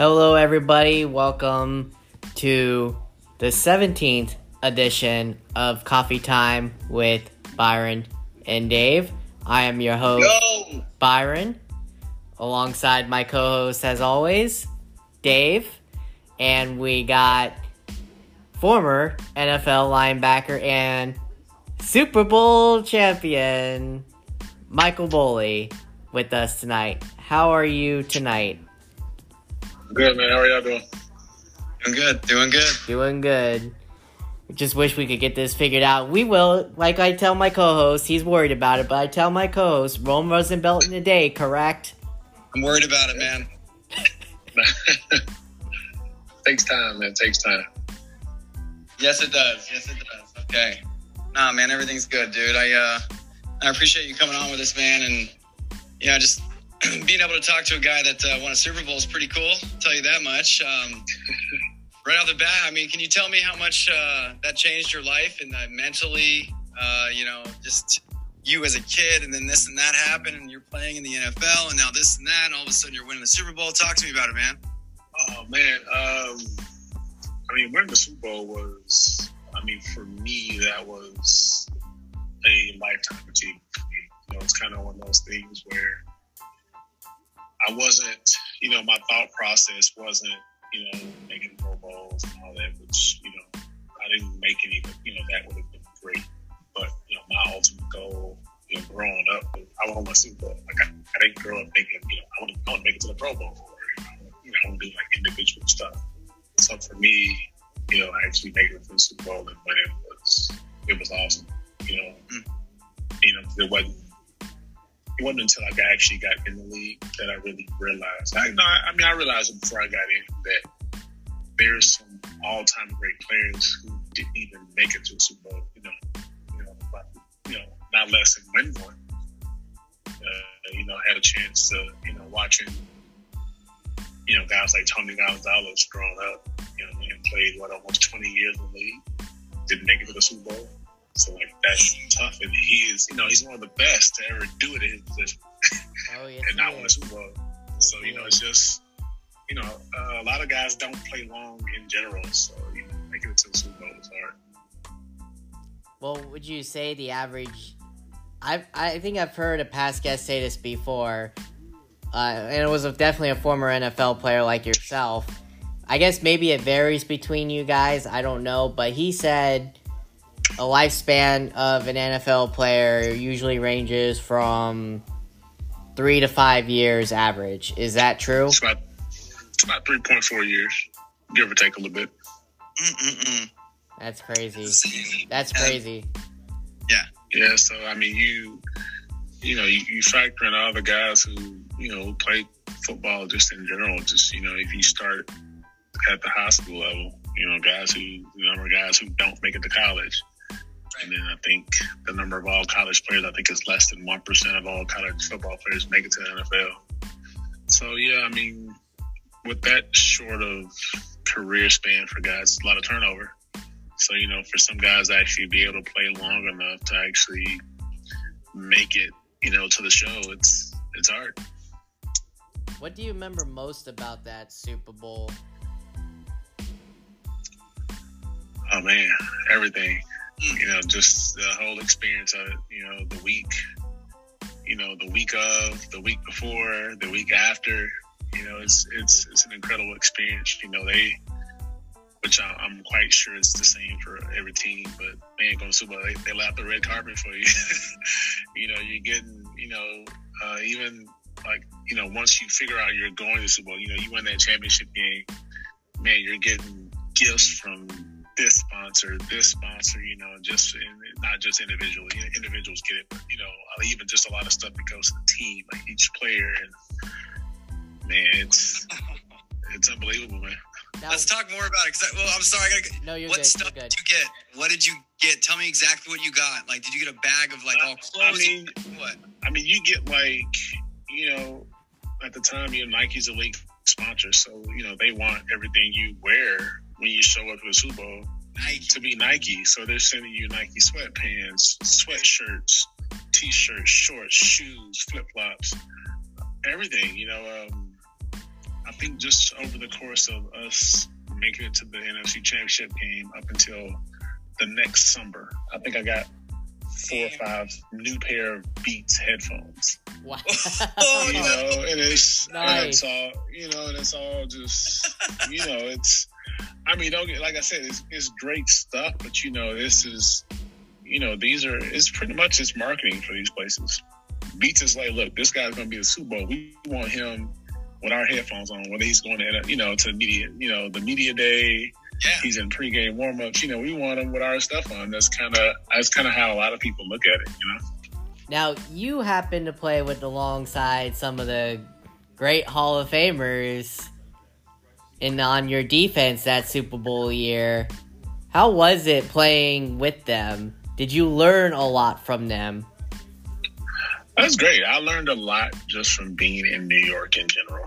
Hello, everybody. Welcome to the 17th edition of Coffee Time with Byron and Dave. I am your host, Yo! Byron, alongside my co host, as always, Dave. And we got former NFL linebacker and Super Bowl champion, Michael Boley, with us tonight. How are you tonight? Good man. How are y'all doing? Doing good, doing good. Doing good. Just wish we could get this figured out. We will. Like I tell my co-host, he's worried about it, but I tell my co-host, Rome Rosenbelt in a day, correct? I'm worried about it, man. takes time, man. Takes time. Yes, it does. Yes, it does. Okay. Nah, man, everything's good, dude. I uh, I appreciate you coming on with us, man, and you know, just being able to talk to a guy that uh, won a Super Bowl is pretty cool. I'll tell you that much. Um, right off the bat, I mean, can you tell me how much uh, that changed your life and uh, mentally? Uh, you know, just you as a kid, and then this and that happened, and you're playing in the NFL, and now this and that, and all of a sudden you're winning the Super Bowl. Talk to me about it, man. Oh man. Um, I mean, winning the Super Bowl was. I mean, for me, that was a lifetime achievement. You know, it's kind of one of those things where I wasn't. You know, my thought process wasn't. You know, making Pro Bowls and all that, which you know, I didn't make any. You know, that would have been great. But you know, my ultimate goal, you know, growing up, I want my Super Bowl. Like I, I didn't grow up thinking, you know, I want to, I want to make it to the Pro Bowl, or you know, I want to do like individual stuff. So for me, you know, actually making it to the Super Bowl and winning was it was awesome. You know, Mm. you know, it wasn't. It wasn't until I got, actually got in the league that I really realized. I, no, I, I mean, I realized it before I got in that there's some all-time great players who didn't even make it to a Super Bowl. You know, you know, but, you know, not less than win one. Uh, you know, had a chance to, you know, watching, you know, guys like Tony Gonzalez growing up, you know, and played what almost 20 years in the league, didn't make it to the Super Bowl. So like that's tough, and he is, you know, he's one of the best to ever do it in his position Oh, yes. and not win a. Super Bowl. So you know, it's just, you know, uh, a lot of guys don't play long in general. So you know, making it to the Super Bowl is hard. Well, would you say the average? I I think I've heard a past guest say this before, uh, and it was a, definitely a former NFL player like yourself. I guess maybe it varies between you guys. I don't know, but he said a lifespan of an NFL player usually ranges from three to five years average. Is that true? It's about it's about three point four years, give or take a little bit. Mm-mm-mm. That's crazy. That's crazy. Yeah, Yeah. so I mean, you you know, you, you factor in all the guys who you know play football just in general. Just you know, if you start at the high school level, you know, guys who the number of guys who don't make it to college, and then I think the number of all college players, I think is less than one percent of all college football players make it to the NFL. So yeah, I mean, with that short of career span for guys, a lot of turnover. So, you know, for some guys to actually be able to play long enough to actually make it, you know, to the show, it's it's hard. What do you remember most about that Super Bowl? Oh man, everything. You know, just the whole experience of you know, the week, you know, the week of, the week before, the week after, you know, it's it's it's an incredible experience. You know, they which I- I'm quite sure it's the same for every team, but man, going to Super Bowl, they, they out the red carpet for you. you know, you're getting, you know, uh, even like, you know, once you figure out you're going to Super Bowl, you know, you win that championship game, man, you're getting gifts from this sponsor, this sponsor, you know, just and not just individually. Individuals get it, but you know, uh, even just a lot of stuff that goes to the team, like each player, and man, it's it's unbelievable, man. Now, Let's talk more about it. Cause I, well, I'm sorry. I gotta, no, you're what good. stuff You're good. did you get? What did you get? Tell me exactly what you got. Like, did you get a bag of like uh, all clothes? I clothes? mean, what? I mean, you get like, you know, at the time, you know, Nike's a league sponsor, so you know they want everything you wear when you show up to the Super Bowl Nike. to be Nike. So they're sending you Nike sweatpants, sweatshirts, t-shirts, shorts, shoes, flip flops, everything. You know, um, I think just over the course of us making it to the NFC Championship game up until the next summer, I think I got four or five new pair of Beats headphones. Wow. You know, and it's and it's all you know, and it's all just you know, it's. I mean, don't get like I said, it's it's great stuff, but you know, this is, you know, these are it's pretty much it's marketing for these places. Beats is like, look, this guy's gonna be the Super Bowl. We want him with our headphones on, whether he's going to, you know, to the media, you know, the media day, Yeah. he's in pregame warmups. You know, we want him with our stuff on. That's kind of that's kind of how a lot of people look at it. You know. Now, you happen to play with alongside some of the great Hall of Famers in on your defense that Super Bowl year. How was it playing with them? Did you learn a lot from them? That's great. I learned a lot just from being in New York in general,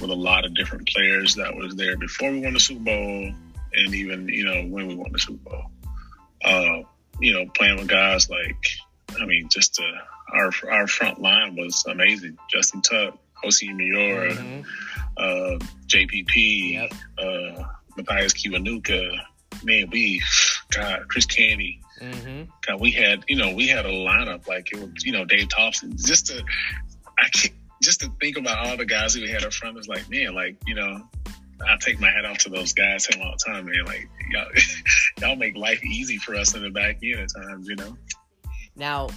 with a lot of different players that was there before we won the Super Bowl, and even you know when we won the Super Bowl. Uh, you know, playing with guys like, I mean, just uh, our our front line was amazing. Justin Tuck, Osi Umenyiora, Mhm. Uh, JPP, Yep. uh, Mathias Kiwanuka. Man, we, God, Chris Canty. Mhm. God, we had, you know, we had a lineup like it was, you know, Dave Tollefson. Just to, I can't, just to think about all the guys who we had up front is like, man, like, you know, I take my hat off to those guys all the time, man. Like, y'all, y'all make life easy for us in the back end at times, you know. Now,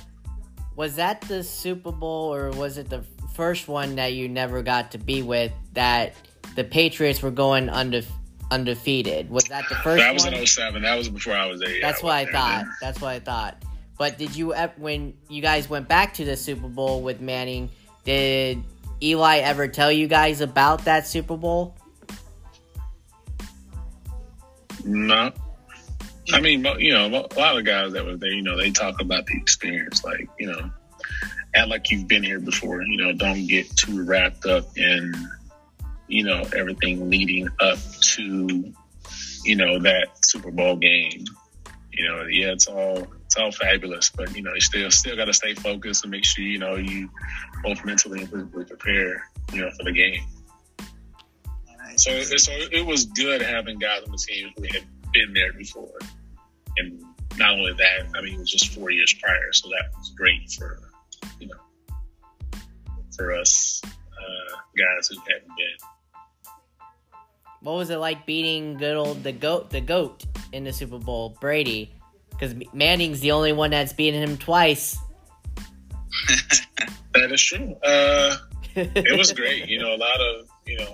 was that the Super Bowl or was it the first one that you never got to be with that the Patriots were going unde- undefeated? Was that the first That was one? in 07. That was before I was there. Yeah, That's what I there thought. That's what I thought. But did you when you guys went back to the Super Bowl with Manning? Did Eli ever tell you guys about that Super Bowl? No. I mean, you know, a lot of guys that were there, you know, they talk about the experience, like, you know, act like you've been here before. You know, don't get too wrapped up in, you know, everything leading up to, you know, that Super Bowl game. You know, yeah, it's all it's all fabulous, but you know, you still still got to stay focused and make sure you know you both mentally and physically prepare, you know, for the game. So, so it was good having guys on the team who had been there before, and not only that, I mean, it was just four years prior, so that was great for you know for us uh, guys who hadn't been. What was it like beating good old the goat the goat in the Super Bowl, Brady? Because Manning's the only one that's beaten him twice. That is true. Uh, it was great. You know, a lot of you know,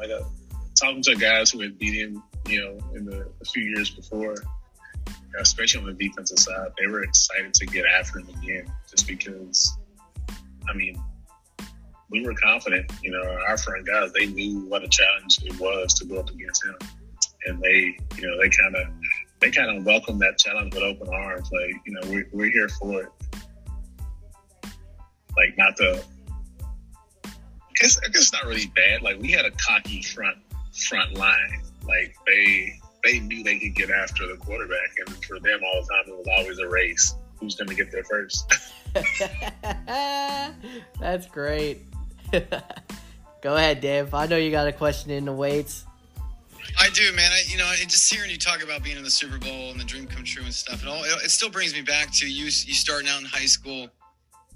talking to guys who had beat him, you know, in the a few years before, especially on the defensive side. They were excited to get after him again, just because. I mean, we were confident. You know, our front guys they knew what a challenge it was to go up against him, and they, you know, they kind of they kind of welcomed that challenge with open arms. Like, you know, we're we're here for it. Like, not the I guess, I guess it's not really bad. Like we had a cocky front front line. Like they they knew they could get after the quarterback, and for them all the time it was always a race. Who's going to get there first? That's great. Go ahead, Dave. I know you got a question in the weights. I do, man. I, you know, and just hearing you talk about being in the Super Bowl and the dream come true and stuff, it all it, it still brings me back to you. You starting out in high school,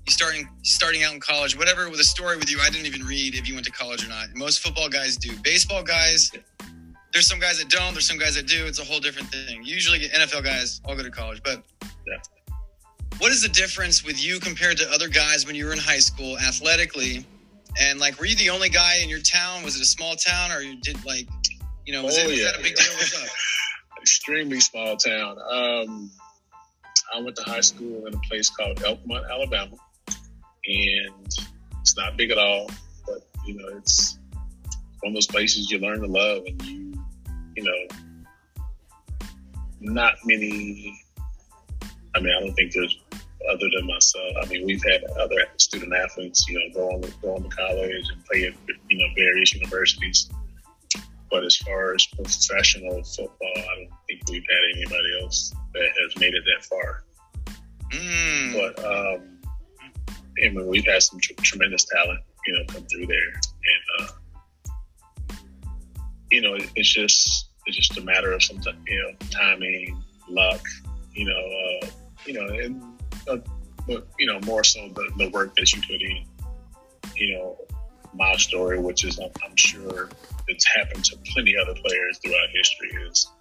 you starting starting out in college, whatever. With a story with you, I didn't even read if you went to college or not. Most football guys do. Baseball guys, there's some guys that don't. There's some guys that do. It's a whole different thing. Usually, NFL guys all go to college, but. Yeah. What is the difference with you compared to other guys when you were in high school athletically? And like, were you the only guy in your town? Was it a small town, or you did like, you know, was, Oh, it, was yeah, that a big yeah. deal? What's up? Extremely small town. Um, I went to high school in a place called Elkmont, Alabama, and it's not big at all. But you know, it's one of those places you learn to love, and you, you know, not many. I mean, I don't think there's other than myself. I mean, we've had other student athletes, you know, go on go on to college and play at you know various universities. But as far as professional football, I don't think we've had anybody else that has made it that far. Mm. But um, I mean, we've had some tr- tremendous talent, you know, come through there, and uh, you know, it's just it's just a matter of some you know timing, luck, you know, uh, you know, and but you know more so the, the work that you put in. You know, my story, which is I'm, I'm sure it's happened to plenty other players throughout history, is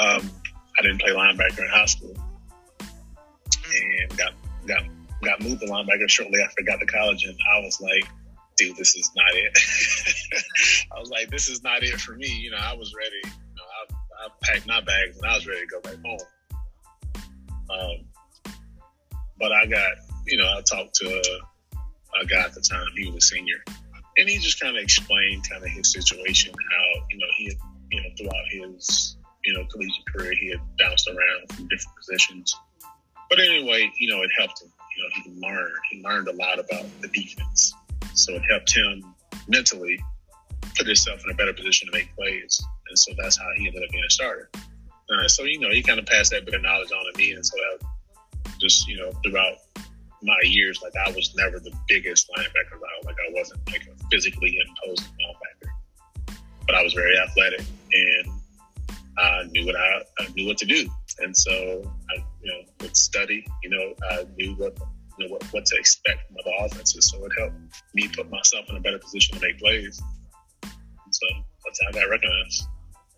um, I didn't play linebacker in high school and got got got moved to linebacker shortly after I got to college, and I was like, dude, this is not it. I was like, this is not it for me. You know, I was ready. You know, I, I packed my bags and I was ready to go back home. Um, but I got, you know, I talked to a, guy at the time. He was a senior, and he just kind of explained kind of his situation, how you know he, had, you know, throughout his you know collegiate career, he had bounced around from different positions. But anyway, you know, it helped him. You know, he learned. He learned a lot about the defense so it helped him mentally put himself in a better position to make plays. And so that's how he ended up being a starter. Uh, so, you know, he kind of passed that bit of knowledge on to me. And so that just, you know, throughout my years, like I was never the biggest linebacker out. Like I wasn't like a physically imposing linebacker, but I was very athletic and I knew what I, I knew what to do. And so I, you know, would study, you know, I knew what you know, what, what to expect from other offenses. So it helped me put myself in a better position to make plays. And so that's how I got recognized.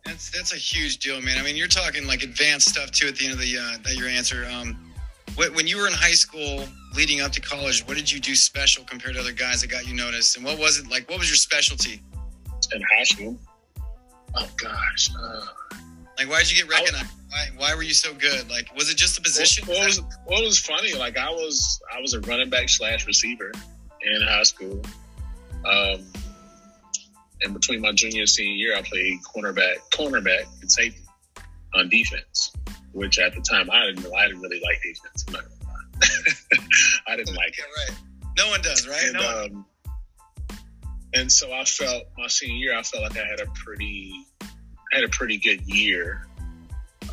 That's that's a huge deal, man. I mean, you're talking like advanced stuff too at the end of the uh, that your answer. Um, when you were in high school, leading up to college, what did you do special compared to other guys that got you noticed? And what was it like? What was your specialty in high school? Oh gosh, uh, like why did you get recognized? Why, why were you so good? Like, was it just the position? What, what was what was funny? Like, I was I was a running back slash receiver in high school. Um, and between my junior and senior year, I played cornerback, cornerback, and safety on defense. Which at the time I didn't I didn't really like defense. I didn't like it. right. No one does, right? And, no um, and so I felt my senior year, I felt like I had a pretty, I had a pretty good year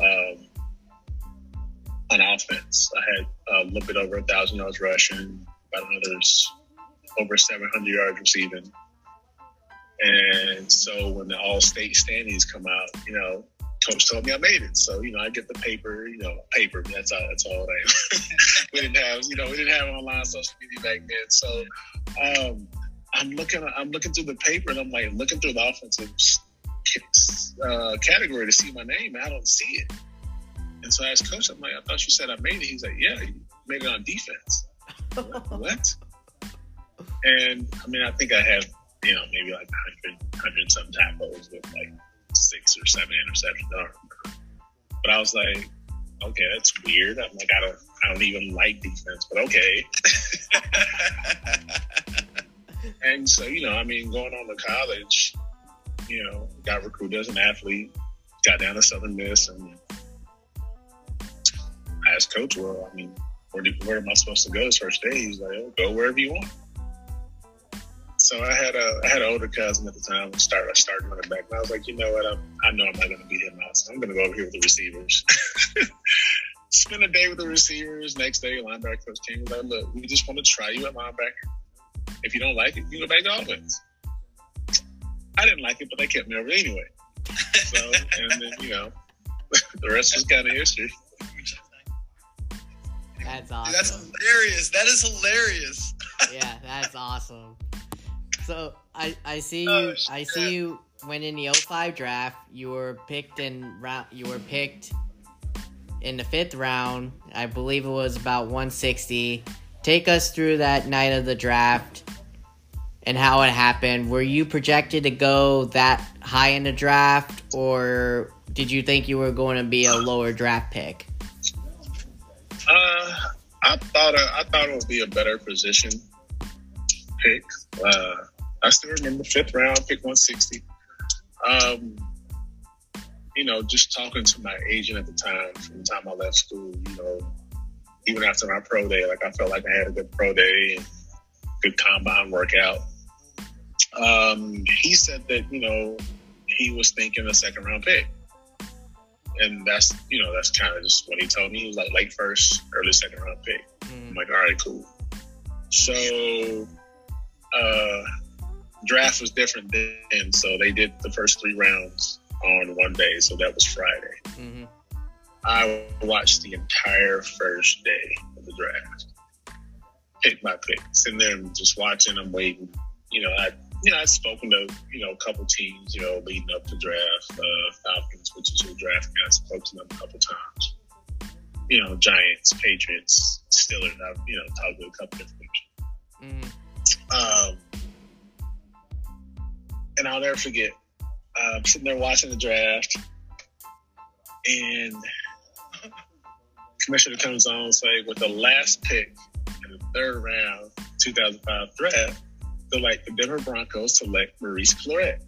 um, on offense. I had a little bit over a thousand yards rushing, about another over 700 yards receiving. And so when the all state standings come out, you know, coach told me I made it. So, you know, I get the paper, you know, paper, that's all, that's all that we didn't have, you know, we didn't have online social media back then. So, um, I'm looking, I'm looking through the paper and I'm like looking through the offensive uh, category to see my name, and I don't see it. And so I asked coach, I'm like, I thought you said I made it. He's like, Yeah, you made it on defense. what? And I mean, I think I have, you know, maybe like 100, 100 some tackles with like six or seven interceptions. I don't remember. But I was like, okay, that's weird. I'm like, I don't, I don't even like defense, but okay. and so, you know, I mean, going on to college, you know, got recruited as an athlete, got down to Southern Miss, and I asked coach, well, I mean, where, do, where am I supposed to go this first day? He's like, oh, go wherever you want. So I had a I had an older cousin at the time. Start I started running back, and I was like, you know what? I'm, i know I'm not going to beat him out, so I'm going to go over here with the receivers. Spend a day with the receivers. Next day, linebacker coach came was like, look, we just want to try you at linebacker. If you don't like it, you go back to offense. I didn't like it, but they kept me over anyway. So, and then, you know, the rest was kind of history. That's awesome. Dude, that's hilarious. That is hilarious. yeah, that's awesome. So I I see you oh, I see you when in the 05 draft you were picked in round you were picked in the fifth round. I believe it was about 160. Take us through that night of the draft and how it happened. Were you projected to go that high in the draft, or did you think you were going to be a lower draft pick? Uh, I thought uh, I thought it would be a better position pick. Uh, I still remember fifth round, pick 160. Um, you know, just talking to my agent at the time, from the time I left school, you know, even after my pro day, like I felt like I had a good pro day and good combine workout. Um, he said that you know he was thinking a second round pick, and that's you know that's kind of just what he told me. He was like late first, early second round pick. Mm. I'm like, all right, cool. So uh, draft was different then, so they did the first three rounds on one day, so that was Friday. Mm-hmm. I watched the entire first day of the draft, pick by pick, sitting there and just watching them, waiting. You know, I you know I'd spoken to you know a couple teams, you know, leading up to draft, uh, Falcons, which is who draft guy, spoke to them a couple times. You know, Giants, Patriots, Steelers. I've you know talked to a couple different people. Mm-hmm. Um, and I'll never forget. I'm sitting there watching the draft, and commissioner comes on say, with the last pick in the third round, 2005 draft, they're like the Denver Broncos select Maurice Clarett,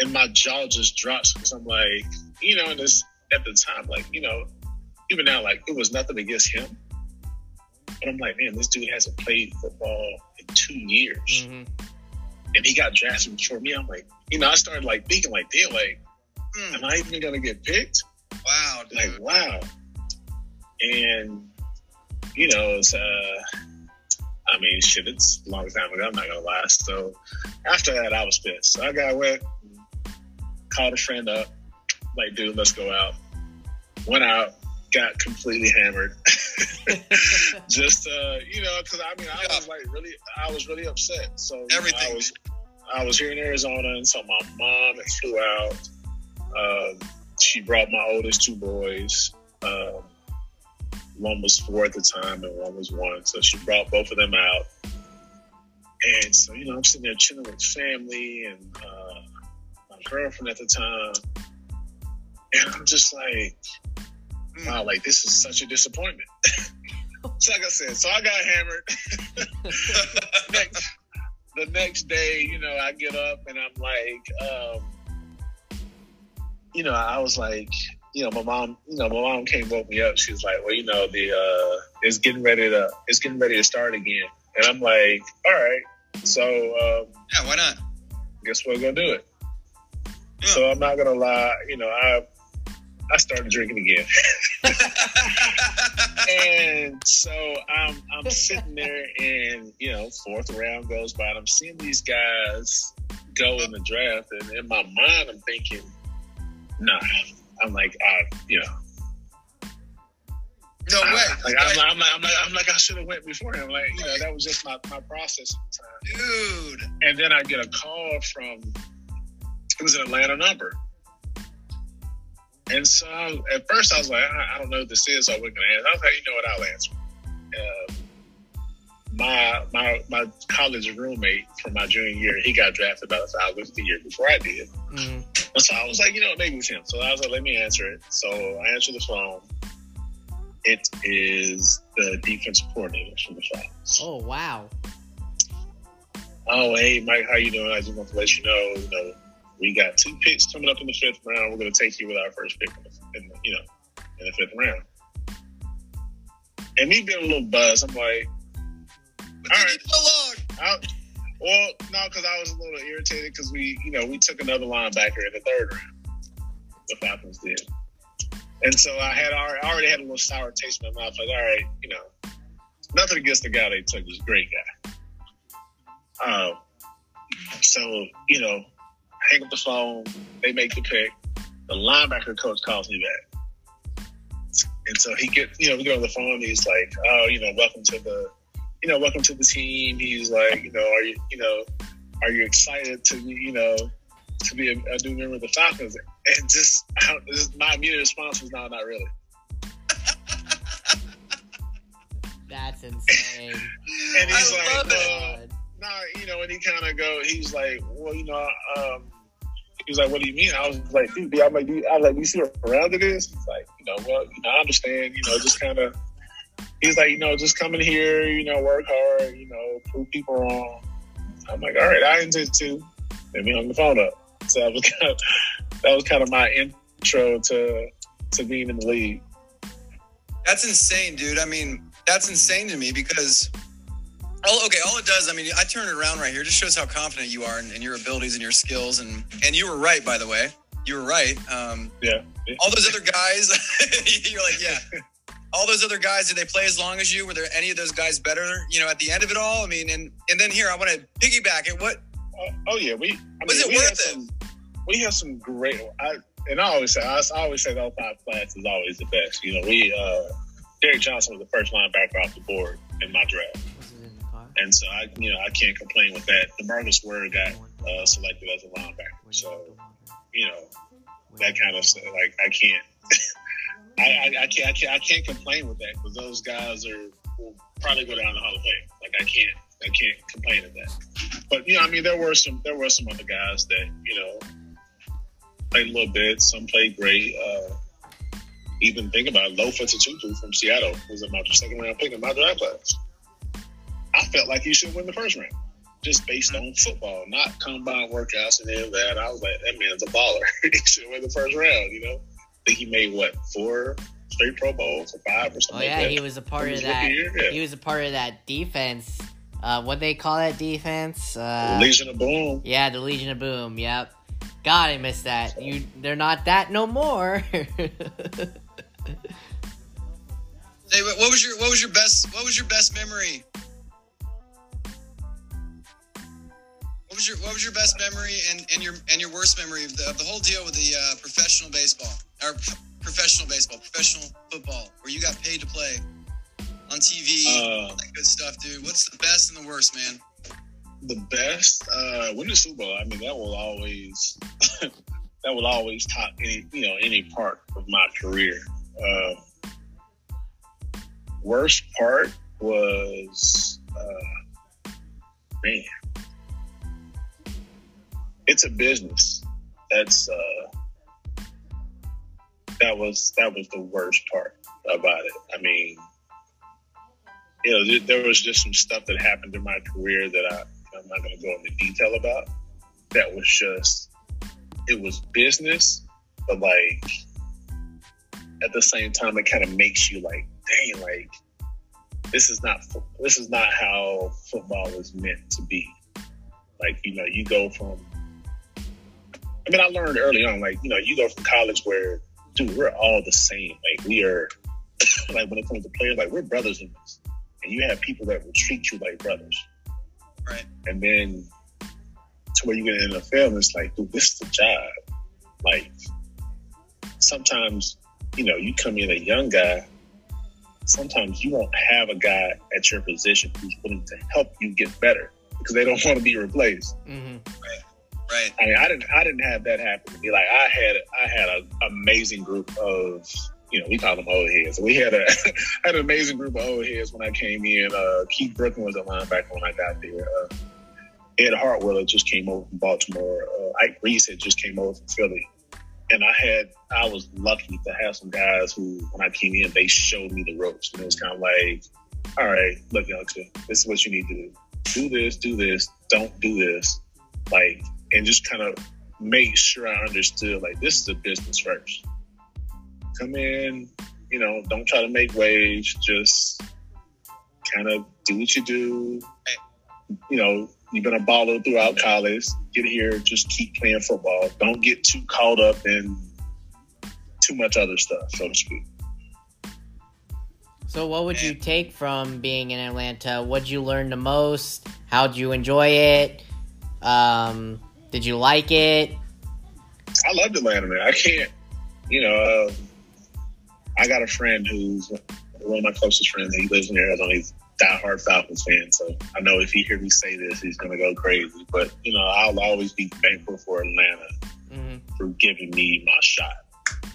and my jaw just drops because I'm like, you know, and this at the time, like, you know, even now, like it was nothing against him, but I'm like, man, this dude hasn't played football in two years Mm-hmm. And he got drafted before me. I'm like, you know, I started like thinking like, damn, like, Hmm. am I even gonna get picked? Wow, dude. Like, wow. And you know, it's uh I mean, shit, it's a long time ago, I'm not gonna lie. So after that I was pissed. So I got went, called a friend up, like, dude, let's go out. Went out, got completely hammered. Just uh, you know, because I mean, I was like really, I was really upset. So you know, Everything. I was, I was here in Arizona, and so my mom had flew out. Um, she brought my oldest two boys. Um, one was four at the time, and one was one. So she brought both of them out. And so, you know, I'm sitting there chilling with family and uh, my girlfriend at the time. And I'm just like. Wow, like this is such a disappointment. so like I said, so I got hammered. next, the next day, you know, I get up and I'm like, um, you know, I was like, you know, my mom, you know, my mom came woke me up. She was like, well, you know, the uh, it's getting ready to, it's getting ready to start again. And I'm like, all right, so um, Yeah, why not? guess we're gonna do it. Yeah. So I'm not gonna lie, you know, I I started drinking again. and so I'm I'm sitting there and you know, fourth round goes by and I'm seeing these guys go in the draft and in my mind I'm thinking, nah. I'm like, I you know, no way. Like, I'm, like, I'm like I'm like I'm like I should have went before him. Like, you know, that was just my, my process at the time. Dude. And then I get a call from it was an Atlanta number. And so at first I was like, I, I don't know what this is. So I wasn't gonna answer. I was like, you know what? I'll answer. Uh, my my my college roommate from my junior year, he got drafted by the Falcons the year before I did. hmm And so I was like, you know, maybe it's him. So I was like, let me answer it. So I answered the phone. It is the defensive coordinator from the Falcons. Oh wow. oh hey Mike, how you doing? I just want to let you know, you know, we got two picks coming up in the fifth round. We're going to take you with our first pick in the, in the you know in the fifth round. And me being a little buzzed, I'm like, All right. need so long. I, well, no, because I was a little irritated because we, you know, we took another linebacker in the third round. The Falcons did, and so I had already, I already had a little sour taste in my mouth. Like, all right, you know, nothing against the guy they took. He's a great guy. Um, so you know, hang up the phone. They make the pick. The linebacker coach calls me back, and so he get, you know, we get on the phone. He's like, oh, you know, welcome to the you know, welcome to the team. He's like, you know, are you, you know, are you excited to, be, you know, to be a, a new member of the Falcons? And just, how, just my immediate response was, no, not really. That's insane. And he's I like, no. Nah, you know, and he kind of go, he's like, well, you know, um, he was like, what do you mean? I was like, dude, I'm like, you, I was like, you see what around it is? He's like, you know, well, you know, I understand, you know, just kind of, he's like, you know, just come in here, you know, work hard, you know, prove people wrong. I'm like, all right, I intend to. And we hung the phone up. So that was kind of, that was kind of my intro to to being in the league. That's insane, dude. I mean, that's insane to me because all okay, all it does, I mean, I turn it around right here. It just shows how confident you are in, in your abilities and your skills. And and you were right, by the way. You were right. Um, Yeah. all those other guys, you're like, yeah. All those other guys, did they play as long as you? Were there any of those guys better? You know, at the end of it all, I mean, and and then here, I want to piggyback it. What Uh, oh yeah, we. I Was mean, it we worth have it? some. We have some great. I and I always say I, I always say the 05 class is always the best. You know, we uh, Derrick Johnson was the first linebacker off the board in my draft, and so I you know I can't complain with that. DeMarcus Ware got uh, selected as a linebacker, so you know that kind of. Like I can't. I, I, I can't I can't I can't complain with that because those guys are will probably go down the Hall of Fame. Like I can't I can't complain at that. But you know I mean there were some there were some other guys that you know played a little bit. Some played great. Uh, even think about Lofa Tatupu from Seattle was a my second round pick in my draft class. I felt like he should win the first round. Just based on football, not combine workouts and all that. I was like, that man's a baller. he should win the first round, you know? I think he made what, four straight Pro Bowls or five or something. Oh something yeah, like that. he was a part of that. year, yeah. He was a part of that defense. Uh, what they call that defense? Uh, Legion of Boom. yeah, the Legion of Boom. Yep. God, I miss that. You, they're not that no more. Hey, what what was your what was your best what was your best memory? What was your what was your best memory and, and your and your worst memory of the, of the whole deal with the uh, professional baseball or p- professional baseball, professional football, where you got paid to play on TV, Uh, all that good stuff, dude. What's the best and the worst, man? the best, uh, winning the Super Bowl. I mean, that will always, that will always top any, you know, any part of my career. Um, worst part was, uh, man, it's a business. That's, uh, that was, that was the worst part about it. I mean, you know, there- there was just some stuff that happened in my career that I, I'm not going to go into detail about. That was just, it was business, but like at the same time, it kind of makes you like, dang, like this is not this is not how football is meant to be. Like you know, you go from. I mean, I learned early on, like you know, you go from college where, dude, we're all the same. Like we are, like when it comes to players, like we're brothers in this, and you have people that will treat you like brothers. Right. And then to where you get in the NFL, and it's like, dude, this is the job. Like sometimes, you know, you come in a young guy. Sometimes you won't have a guy at your position who's willing to help you get better because they don't want to be replaced. hmm Right. I mean, I didn't, I didn't have that happen to me. Like I had, I had an amazing group of, you know, we call them old heads. We had a, had an amazing group of old heads when I came in. Uh, Keith Brooking was a linebacker when I got there. Uh, Ed Hartwell just came over from Baltimore. Uh, Ike Reese had just came over from Philly. And I had, I was lucky to have some guys who, when I came in, they showed me the ropes. And it was kind of like, all right, look, youngster, this is what you need to do. Do this, do this, don't do this. Like, and just kind of make sure I understood, like, this is a business first. Come in, you know, don't try to make waves, just kind of do what you do. You know, you've been a baller throughout college. Get here, just keep playing football. Don't get too caught up in too much other stuff, so to speak. So, what would you take from being in Atlanta? What'd you learn the most? How'd you enjoy it? Um, did you like it? I love Atlanta, man. I can't, you know, uh, I got a friend who's one of my closest friends. He lives in Arizona. He's a diehard Falcons fan. So I know if he hear me say this, he's going to go crazy. But, you know, I'll always be thankful for Atlanta hmm for giving me my shot.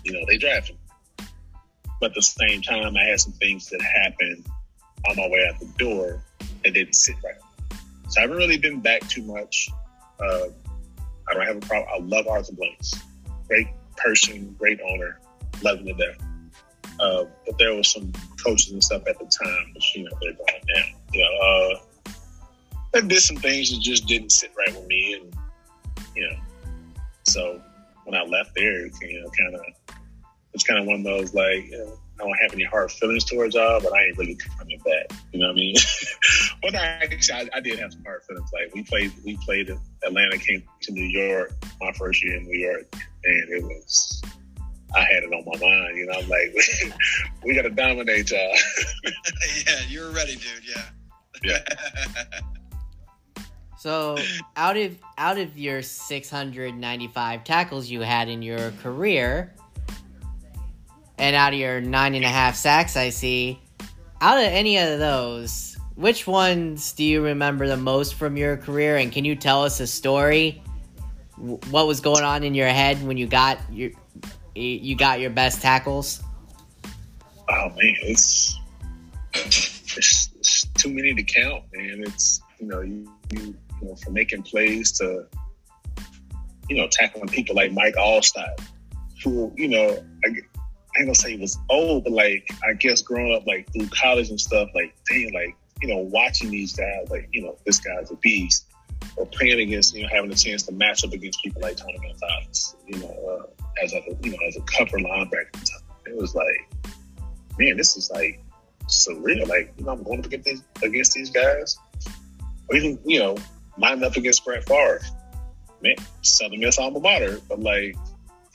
You know, they drafted me. But at the same time, I had some things that happened on my way out the door that didn't sit right. So I haven't really been back too much. Uh, I don't have a problem. I love Arthur Blanks. Great person, great owner, love him to death. Uh, but there was some coaches and stuff at the time, which, you know, they're gone now. You know, uh, they did some things that just didn't sit right with me. And, you know, so when I left there, you know, kind of, it's kind of one of those like, you know, I don't have any hard feelings towards y'all, but I ain't really coming back. You know what I mean? well, no, actually, I, I did have some hard feelings. Like we played, we played in Atlanta, came to New York my first year in New York, and it was, I had it on my mind. You know, I'm like, we got to dominate y'all. yeah, you were ready, dude. Yeah. Yeah. So out of out of your 695 tackles you had in your career, and out of your nine and a half sacks I see, out of any of those, which ones do you remember the most from your career? And can you tell us a story? What was going on in your head when you got your you got your best tackles? Oh man, it's it's, it's too many to count, man. It's you know you, you you know from making plays to you know tackling people like Mike Alstott, who you know I, I ain't gonna say he was old, but like I guess growing up like through college and stuff, like dang, like you know watching these guys, like you know this guy's a beast, or playing against you know having a chance to match up against people like Tony Gonzalez, you know, uh, as a you know as a cover linebacker. It was like, man, this is like surreal. Like you know, I'm going up against these, against these guys, or even you know lining up against Brett Favre. Man, Southern Miss alma mater, but like,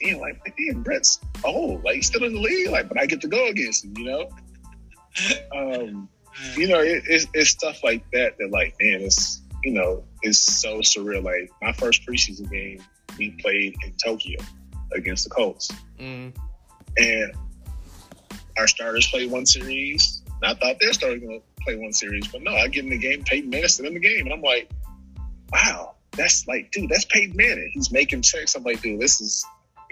damn, like, damn, Brett's oh, like he's still in the league, like, but I get to go against him, you know. um, you know, it, it's, it's stuff like that that, like, man, it's you know, it's so surreal. Like my first preseason game, we played in Tokyo against the Colts, Mm. and our starters played one series. And I thought their starters going to play one series, but no, I get in the game. Peyton Manning still in the game, and I'm like, wow, that's like, dude, that's Peyton Manning. He's making checks. I'm like, dude, this is,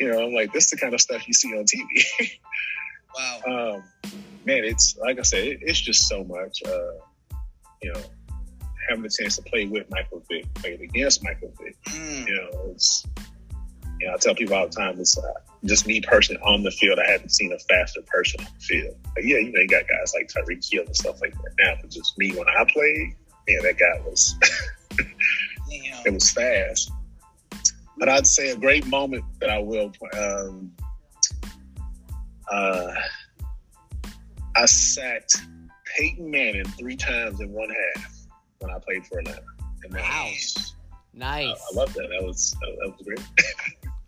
you know, I'm like, this is the kind of stuff you see on TV. Wow. um, man, it's like I said, it, it's just so much. Uh, you know, having the chance to play with Michael Vick, playing against Michael Vick. Mm. You know, it's you know, I tell people all the time, it's uh, just me personally on the field. I haven't seen a faster person on the field. But yeah, you know, you got guys like Tyreek Hill and stuff like that now, but just me when I played, man, that guy was it was fast. But I'd say a great moment that I will. Um, uh, I sacked Peyton Manning three times in one half when I played for Atlanta. And Wow. I, Nice. I love that. That was that, was great.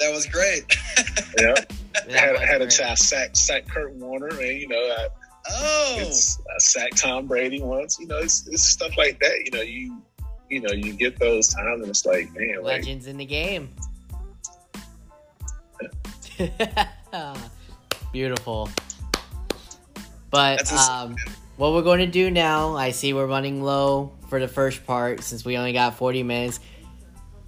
That was great. Yeah, That I had, I had a chance sack sack Kurt Warner, and you know, I, oh. I sacked Tom Brady once. You know, it's, it's stuff like that. You know, you you know, you get those times, and it's like, man, like Legends in the game. Beautiful. But um, what we're going to do now, I see we're running low for the first part since we only got 40 minutes.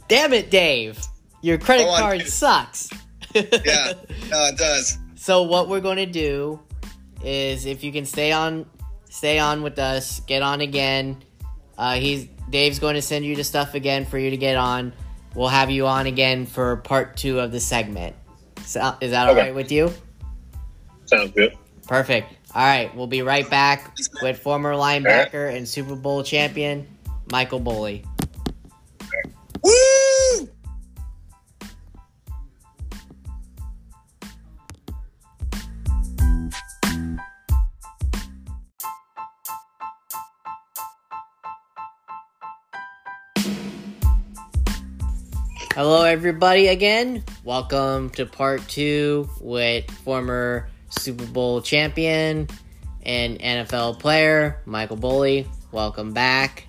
Damn it, Dave. Your credit Oh, card sucks. Yeah. No, it does. So what we're going to do is if you can stay on stay on with us, get on again. Uh, he's Dave's going to send you the stuff again for you to get on. We'll have you on again for part 2 of the segment. So, is that all Okay. right with you? sounds good. Perfect. All right, we'll be right back with former linebacker and Super Bowl champion Michael Boley. Woo! Hello, everybody, again. Welcome to part two with former Super Bowl champion and NFL player Michael Boley. Welcome back.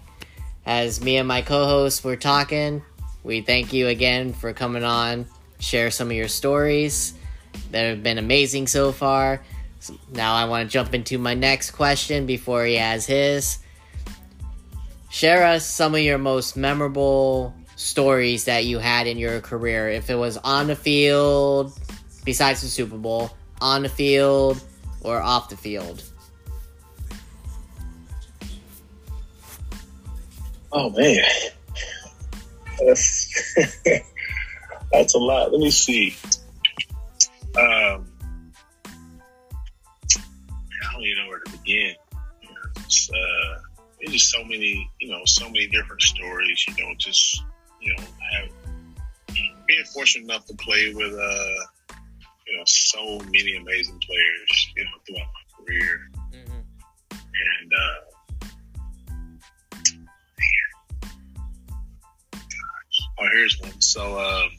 As me and my co hosts were talking, we thank you again for coming on, share some of your stories that have been amazing so far. So now, I want to jump into my next question before he has his. Share us some of your most memorable stories that you had in your career. If it was on the field, besides the Super Bowl, on the field, or off the field. Oh man, that's that's a lot. Let me see. Um, I don't even know where to begin. Uh, there's just so many, you know, so many different stories. You know, just you know, have being fortunate enough to play with, uh, you know, so many amazing players. You know, throughout my career, and uh, Oh, here's one. So, um,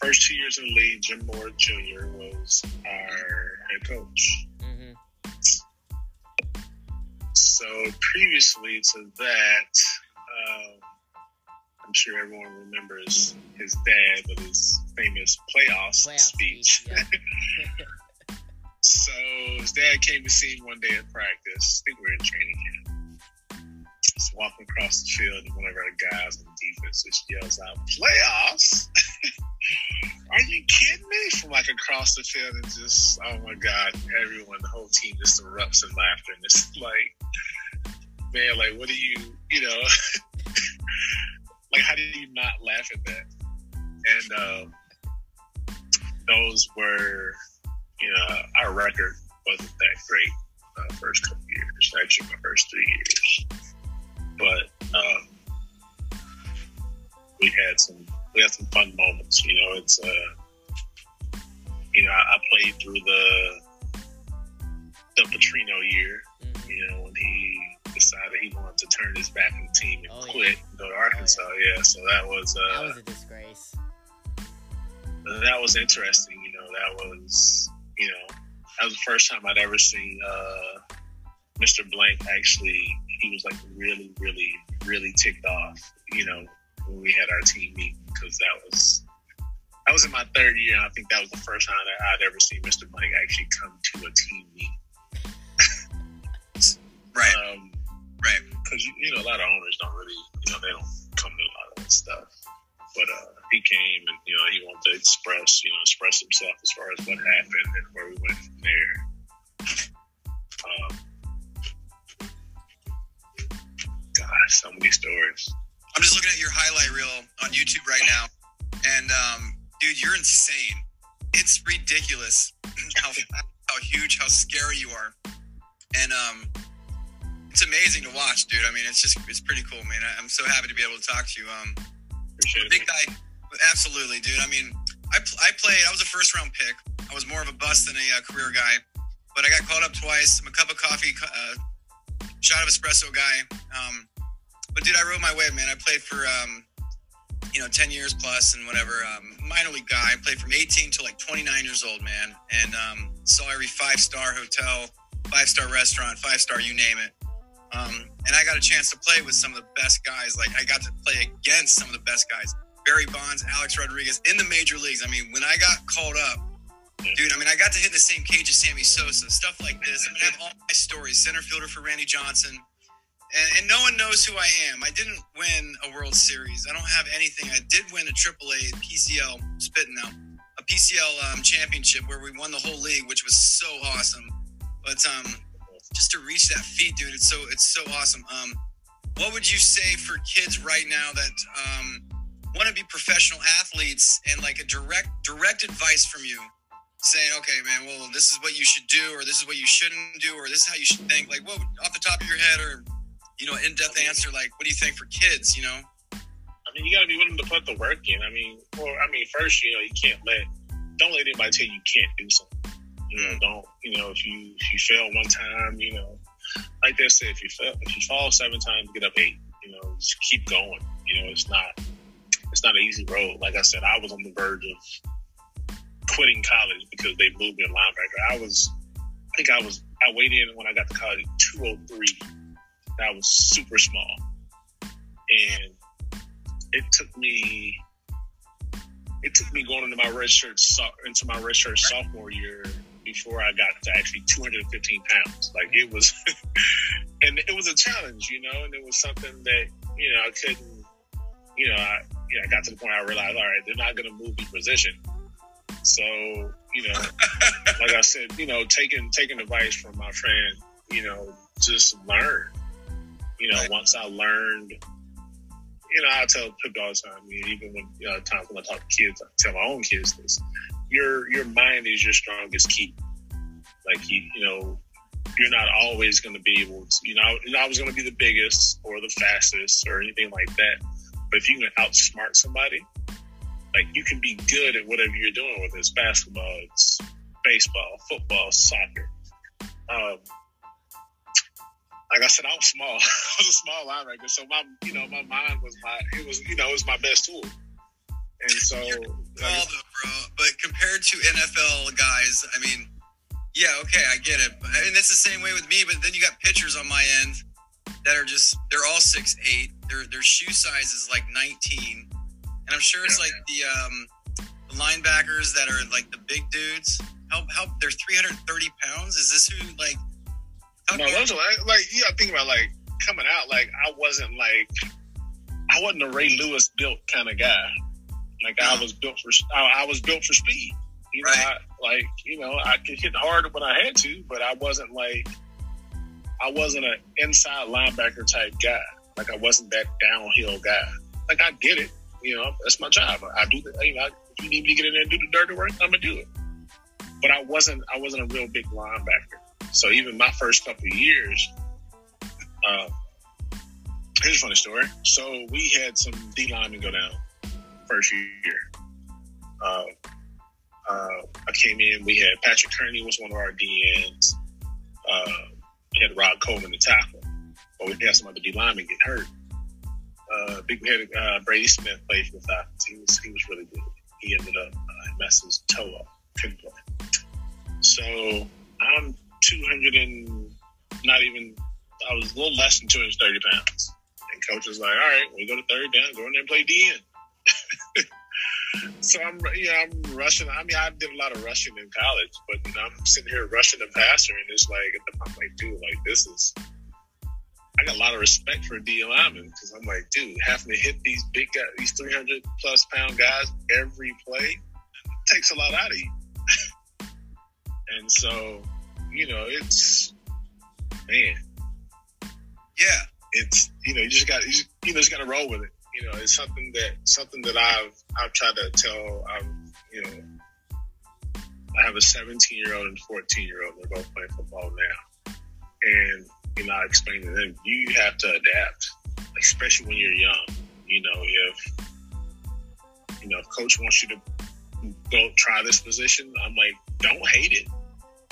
first two years in the league, Jim Mora Jr. was our head coach. So previously to that, um, I'm sure everyone remembers his dad with his famous playoffs Playoff speech. speech, yeah. so his dad came to see him one day at practice. I think we were in training camp. Just walking across the field, and one of our guys on the defense just yells out, "Playoffs! Are you kidding me?" From like across the field, and just oh my god, everyone, the whole team just erupts in laughter, and it's like, man, like what do you, you know, like how do you not laugh at that? And um, those were, you know, our record wasn't that great uh, first couple years. Actually, my first three years, but um, we had some we had some fun moments. You know, it's uh, you know, I, I played through the the Petrino year. Mhm. You know, when he decided he wanted to turn his back on the team and Oh, yeah. quit and go to Arkansas. yeah. so that was uh, That was a disgrace. that was interesting. You know, that was you know that was the first time I'd ever seen uh, Mr. Blank actually. He was like really, really, really ticked off. You know, when we had our team meeting because that was that was in my third year. And I think that was the first time that I'd ever seen Mr. Blank actually come to a team meeting. Right, Um, right. Because you, you know a lot of owners don't really you know they don't come to a lot of that stuff. But uh he came and you know he wanted to express you know express himself as far as what happened and where we went from there. Um gosh so many stories. I'm just looking at your highlight reel on YouTube right now, and um, dude, you're insane. It's ridiculous how how huge, how scary you are, and um, it's amazing to watch, dude. I mean, it's just it's pretty cool, man. I, I'm so happy to be able to talk to you. Um, appreciate big guy, absolutely, dude. I mean, I pl- I played. I was a first round pick. I was more of a bust than a uh, career guy, but I got called up twice. I'm a cup of coffee, uh, shot of espresso guy. Um, but dude, I rode my wave, man. I played for um, you know, 10 years plus and whatever. Um, minor league guy. I played from 18 to like 29 years old, man. And um, saw every five star hotel, five star restaurant, five star, you name it. Um, and I got a chance to play with some of the best guys. Like I got to play against some of the best guys. Barry Bonds, Alex Rodriguez in the major leagues. I mean, when I got called up, dude, I mean, I got to hit the same cage as Sammy Sosa, stuff like this. I mean, I have all my stories. Center fielder for Randy Johnson. And, and no one knows who I am. I didn't win a World Series. I don't have anything. I did win a AAA PCL, spitting now, a PCL um, championship where we won the whole league, which was so awesome. But um, just to reach that feat, dude, it's so it's so awesome. Um, what would you say for kids right now that um, want to be professional athletes and like a direct direct advice from you, saying, okay, man, well, this is what you should do, or this is what you shouldn't do, or this is how you should think. Like, what off the top of your head, or you know, in depth answer, like, what do you think for kids? You know, I mean, you got to be willing to put the work in. I mean, or I mean, first, you know, you can't let don't let anybody tell you you can't do something. You know, don't you know if you if you fail one time, you know, like they said, if you fail if you fall seven times, get up eight. You know, just keep going. You know, it's not it's not an easy road. Like I said, I was on the verge of quitting college because they moved me in linebacker. I was, I think I was, I weighed in when I got to college at 203. I was super small. And it took me, it took me going into my red shirt, into my red shirt sophomore year before I got to actually 215 pounds. Like it was, and it was a challenge, you know, and it was something that, you know, I couldn't, you know, I, you know, I got to the point I realized, all right, they're not going to move me position. So, you know, like I said, you know, taking taking advice from my friend, you know, just learn. You know, Right. once I learned, you know, I tell people all the time, I mean, even when you know, times when I talk to kids, I tell my own kids this: your your mind is your strongest key. Like you, you know, you're not always going to be able to, you know, you're not always going to be the biggest or the fastest or anything like that. But if you can outsmart somebody, like you can be good at whatever you're doing, whether it's basketball, it's baseball, football, soccer. Um, like I said, I was small. I was a small linebacker, so my, you know, my mind was my, it was, you know, it was my best tool. And so, like, bro, but compared to NFL guys, I mean, yeah, okay, I get it. But- And it's the same way with me. But then you got pitchers on my end that are just they're all six eight. Their their shoe size is like 19, and I'm sure it's Yeah. like the um the linebackers that are like the big dudes. How how they're 330 pounds? Is this who like? No, those are like, gotta think about like coming out. Like I wasn't like I wasn't a Ray Lewis built kind of guy. Like I was built for I, I was built for speed. You know, Right. I, like you know I could hit hard when I had to, but I wasn't like I wasn't an inside linebacker type guy. Like I wasn't that downhill guy. Like I get it. You know, that's my job. I do the. You know, if you need me to get in there and do the dirty work, I'm gonna do it. But I wasn't. I wasn't a real big linebacker. So even my first couple of years, uh, here's a funny story. So we had some D linemen go down first year. Uh, uh, I came in. We had Patrick Kerney was one of our DNs. Uh, we had Rod Coleman to tackle, but we had some other D linemen get hurt. Uh, big we had uh, Brady Smith played for the Falcons. He was he was really good. He ended up uh, messed his toe up, couldn't play. So I'm 200 and not even. I was a little less than 230 pounds. And coach was like, "All right, we go to third down, go in there and play DN." So I'm, yeah, I'm rushing. I mean, I did a lot of rushing in college, but you know, I'm sitting here rushing the passer, and it's like, I'm like, dude, like this is. I got a lot of respect for D linemen because I'm like, dude, having to hit these big guys, these 300 plus pound guys every play takes a lot out of you. and so, you know, it's man, Yeah, it's you know, you just got you, just, you know, just got to roll with it. You know, it's something that something that I've I've tried to tell. I've you know, I have a 17 year old and 14 year old. They're both playing football now, and you know, I explain to them you have to adapt, especially when you're young. You know, if you know if coach wants you to go try this position, I'm like, don't hate it,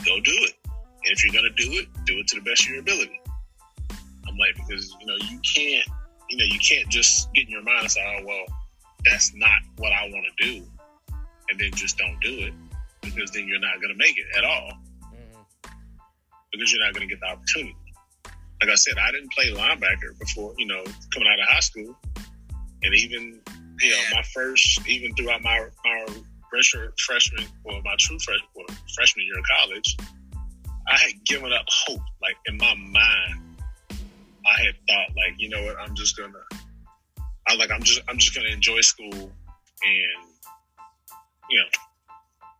go do it. And if you're gonna do it, do it to the best of your ability. I'm like, because you know, you can't, you know, you can't just get in your mind and say, oh well, that's not what I want to do, and then just don't do it, because then you're not gonna make it at all, Mhm. because you're not gonna get the opportunity. Like I said, I didn't play linebacker before, you know, coming out of high school, and even, you know, my first, even throughout my my redshirt freshman, well, my true freshman, well, freshman year of college, I had given up hope. Like in my mind, I had thought, like, you know what, I'm just gonna, I like, I'm just, I'm just gonna enjoy school, and you know,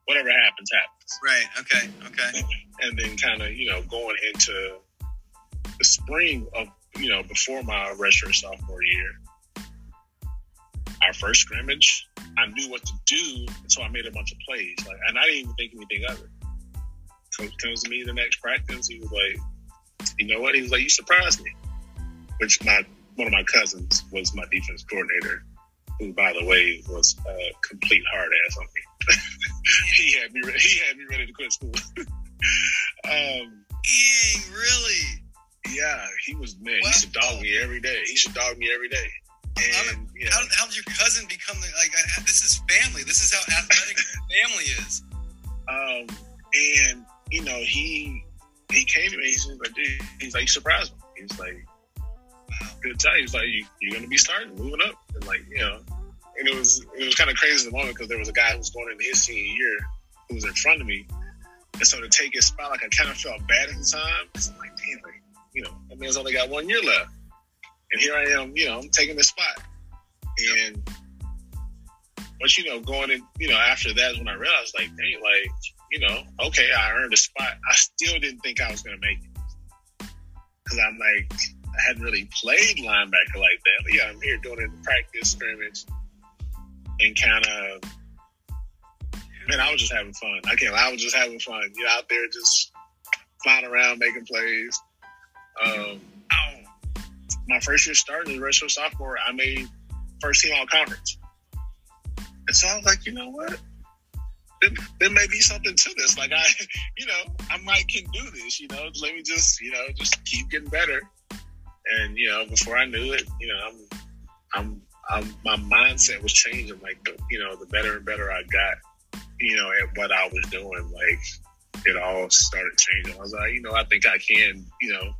whatever happens, happens. right. Okay, okay. And then kind of, you know, going into the spring of, you know, before my redshirt sophomore year, our first scrimmage, I knew what to do, so I made a bunch of plays. Like, and I didn't even think anything of it. Coach comes to me the next practice. He was like, "You know what?" He was like, "You surprised me." Which my one of my cousins was my defense coordinator, who, by the way, was a complete hard ass on me. he had me. re- He had me ready to quit school. um, Dang, really? yeah, he was man. He should dog me every day. He should dog me every day. And know, How, how did your cousin become the, like? I, this is family. This is how athletic family is. um, and you know, he he came to me. He's like, dude, he's like, surprised me. He's like, Good time. He's like, you, you're gonna be starting, moving up, and like, you know, and it was it was kind of crazy in the moment because there was a guy who was going into his senior year who was in front of me, and so to take his spot, like I kind of felt bad at the time. I'm like, damn, like, you know, that man's only got one year left, and here I am, you know, I'm taking the spot, and. But you know, going in, you know, after that is when I realized, like, dang, like, you know, okay, I earned a spot. I still didn't think I was going to make it because I'm like, I hadn't really played linebacker like that. But yeah, I'm here doing it in practice, scrimmage, and kind of, man, I was just having fun. I can't. I was just having fun. You know, out there just flying around making plays. Um, my first year starting as redshirt sophomore, I made first team all conference. And so I was like, you know what? There, there may be something to this. Like I, you know, I might can do this. You know, let me just, you know, just keep getting better. And you know, before I knew it, you know, I'm, I'm, I'm my mindset was changing. Like, the, you know, the better and better I got, you know, at what I was doing, like it all started changing. I was like, you know, I think I can, you know,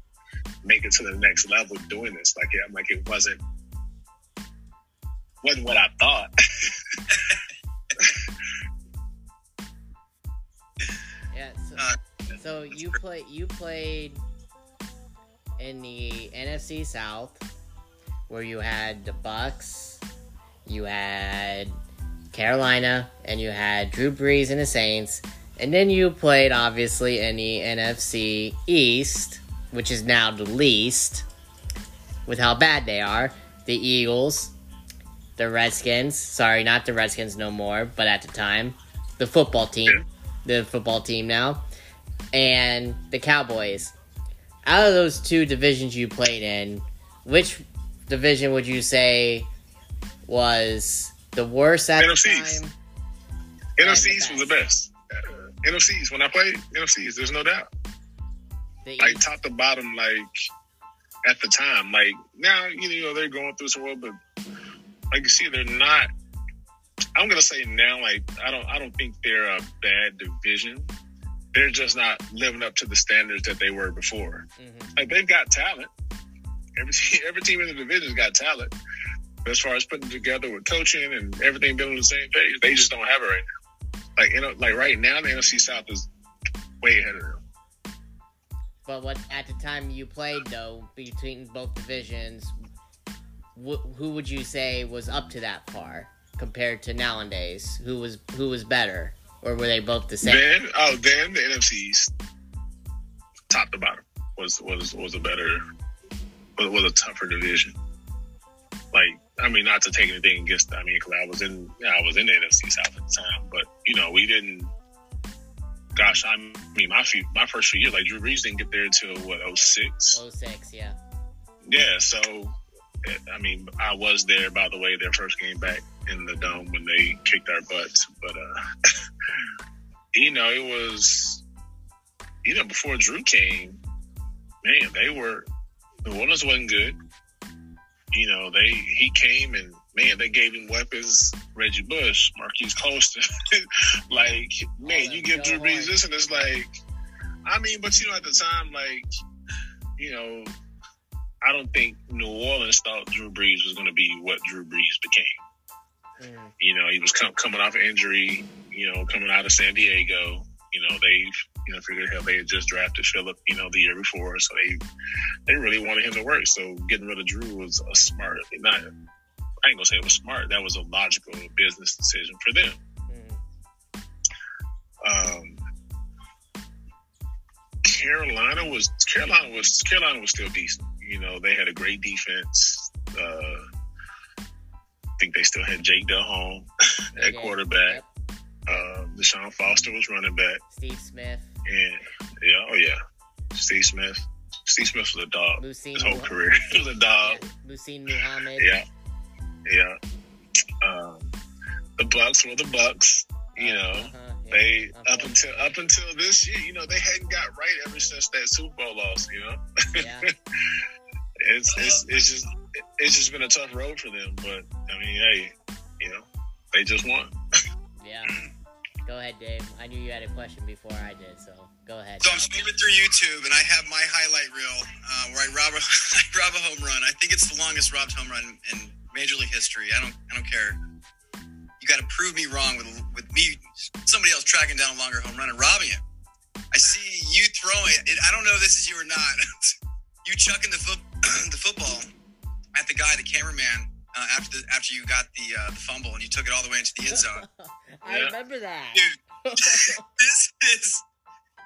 make it to the next level doing this. Like, yeah, like it wasn't wasn't what I thought. yeah. So, uh, so you play you played in the NFC South, where you had the Bucs, you had Carolina, and you had Drew Brees and the Saints, and then you played obviously in the NFC East, which is now the least, with how bad they are. The Eagles, the Redskins. Sorry, not the Redskins no more, but at the time, the football team, the football team now, and the Cowboys. Out of those two divisions you played in, which division would you say was the worst at NFCs. the time? NFCs was the best. NFCs when I played NFCs, there's no doubt. The like top to bottom, like at the time, like now you know they're going through some world, but like you see, they're not. I'm gonna say now, like I don't, I don't think they're a bad division. They're just not living up to the standards that they were before. Mm-hmm. Like they've got talent. Every every team in the division's got talent. But as far as putting together with coaching and everything being on the same page, they just don't have it right now. Like you know, like right now, the NFC South is way ahead of them. But what at the time you played though between both divisions, wh- who would you say was up to that par compared to nowadays? Who was who was better, or were they both the same? Then, oh, then the NFC's top to bottom was was was a better was, was a tougher division. Like, I mean, not to take anything against. I mean, because I was in I was in the NFC South at the time, but you know, we didn't. Gosh, I mean, my few, my first few years, like Drew Brees didn't get there until what 06? 06, yeah. Yeah, so I mean, I was there, by the way, their first game back in the dome when they kicked our butts. But, uh, you know, it was, you know, before Drew came, man, they were, New Orleans wasn't good. You know, they, he came and, man, they gave him weapons. Reggie Bush, Marques Colston. like, man, you give Drew Brees this, and it's like, I mean, but you know, at the time, like, you know, I don't think New Orleans thought Drew Brees was going to be what Drew Brees became. Mm. You know, he was com- coming off injury. You know, coming out of San Diego. You know, they've you know figured hell they had just drafted Philip. You know, the year before, so they they really wanted him to work. So getting rid of Drew was a smart. Not, I ain't gonna say it was smart. That was a logical business decision for them. Mm. Um, Carolina was Carolina was Carolina was still decent. You know, they had a great defense. Uh, I think they still had Jake Delhomme at quarterback. Yep. Uh, Deshaun Foster was running back. Steve Smith. And yeah, oh yeah, Steve Smith. Steve Smith was a dog. Lucine his whole career. he was a dog. Yeah. Muhsin Muhammad. Yeah, yeah. Um, the Bucs were the Bucs. You know, uh-huh. They up until up until this year, you know, they hadn't got right ever since that Super Bowl loss. You know, yeah. it's it's it's just it's just been a tough road for them. But I mean, hey, you know, they just won. yeah. Go ahead, Dave. I knew you had a question before I did, so go ahead. So I'm streaming through YouTube, and I have my highlight reel uh, where I rob a, I rob a home run. I think it's the longest robbed home run in Major League history. I don't I don't care you got to prove me wrong with with me somebody else tracking down a longer home run and robbing it. I see you throwing it. I don't know if this is you or not. you chucking the foot the football at the guy, the cameraman, uh, after the after you got the uh, the fumble and you took it all the way into the end zone. I yeah. remember that. Dude, this is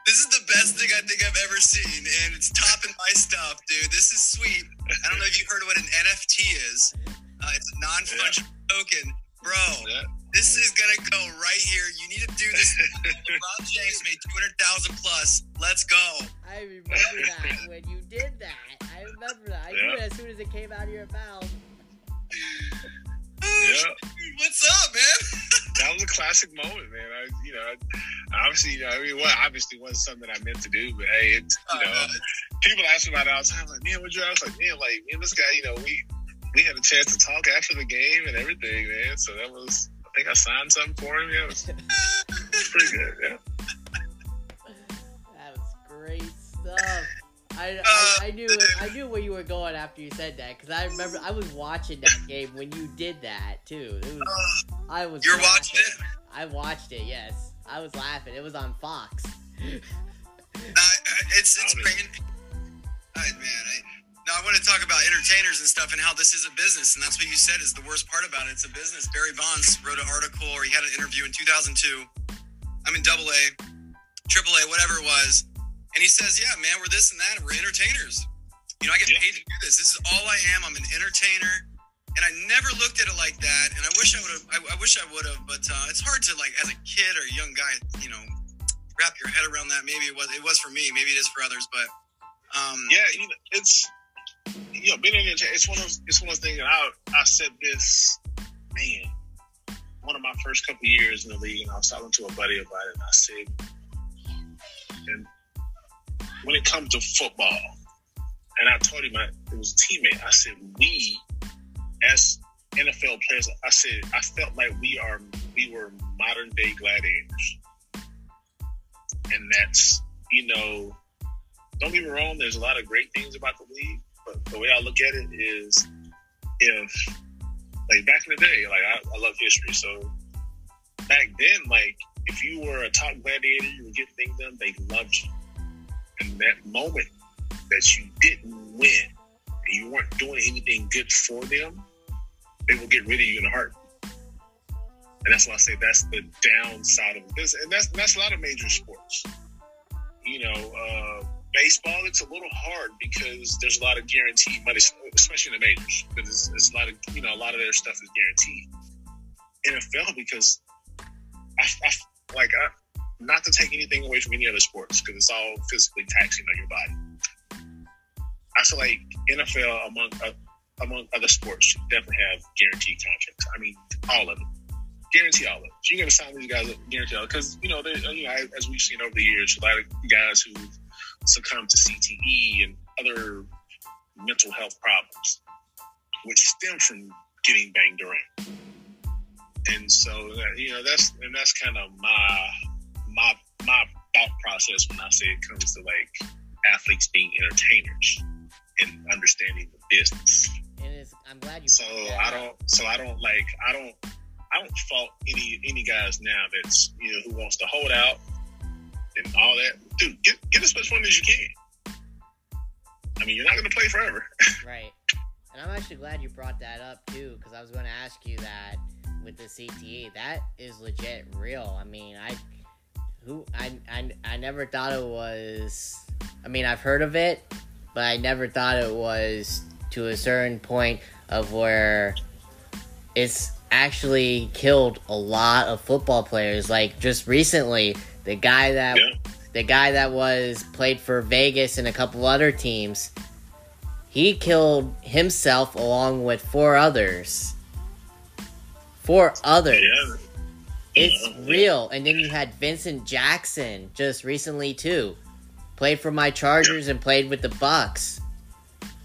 this is the best thing I think I've ever seen, and it's topping my stuff, dude. This is sweet. I don't know if you heard what an NFT is. Uh, it's a non-fungible yeah. token bro. Yeah. This is gonna go right here. You need to do this. LeBron James made two hundred thousand plus. Let's go. I remember that when you did that. I remember that. I yeah. knew it as soon as it came out of your mouth. yeah. What's up, man? that was a classic moment, man. I, you know, obviously, you know, I mean, well, obviously wasn't something that I meant to do, but hey, it's, you know, uh, people ask me about it all the time. Like, man, what you? I was like, man, like, man, this guy, you know, we we had a chance to talk after the game and everything, man. So that was, I think I signed something for him. Yeah, it was, pretty good. Yeah. That was great stuff. I, I, I, knew I knew where you were going after you said that because I remember I was watching that game when you did that too. Was, uh, I was. You're laughing. watching it. I watched it. Yes, I was laughing. It was on Fox. uh, it's it's great. Right, man. I, now I want to talk about entertainers and stuff and how this is a business, and that's what you said is the worst part about it. It's a business. Barry Bonds wrote an article or he had an interview in 2002. I'm in Double A, Triple A, whatever it was, and he says, "Yeah, man, we're this and that. And we're entertainers. You know, I get paid to do this. This is all I am. I'm an entertainer." And I never looked at it like that, and I wish I would have. I, I, wish I would have, but uh, it's hard to like as a kid or a young guy, you know, wrap your head around that. Maybe it was. It was for me. Maybe it is for others, but um, yeah, it's know, being in it's one of it's one of those things. I I said this, man, one of my first couple years in the league, and I was talking to a buddy about it, and I said, and when it comes to football, and I told him I, it was a teammate. I said we, as NFL players, I said I felt like we are we were modern day gladiators, and that's you know don't get me wrong, there's a lot of great things about the league, but the way I look at it is if, like back in the day, like I, I love history. So back then, like if you were a top gladiator, you were getting things done, they loved you. And that moment that you didn't win and you weren't doing anything good for them, they will get rid of you in a heartbeat. And that's why I say that's the downside of this. And that's that's a lot of major sports. You know, uh, baseball, it's a little hard because there's a lot of guaranteed money, especially in the majors, because it's, it's, a lot of you know a lot of their stuff is guaranteed. NFL because I, I like I, not to take anything away from any other sports because it's all physically taxing on your body. I feel like NFL among uh, among other sports should definitely have guaranteed contracts. I mean, all of them. Guarantee all of them. So you're going to sign these guys guarantee all because you know, you know, as we've seen over the years, a lot of guys who succumb to CTE and other mental health problems, which stem from getting banged around. And so, uh, you know, that's and that's kind of my my my thought process when I say it comes to like athletes being entertainers and understanding the business. And it's, I'm glad you. So I don't. So I don't like. I don't. I don't fault any any guys now that's you know who wants to hold out and all that dude, get get as much money as you can. I mean, you're not going to play forever. right. And I'm actually glad you brought that up too, because I was going to ask you that with the CTE, that is legit real. I mean, I who I I I never thought it was. I mean, I've heard of it, but I never thought it was to a certain point of where it's actually killed a lot of football players. Like just recently, the guy that yeah the guy that was played for Vegas and a couple other teams, he killed himself along with four others. Four others. Yeah. It's yeah. real. And then you had Vincent Jackson just recently too. Played for my Chargers and played with the Bucs.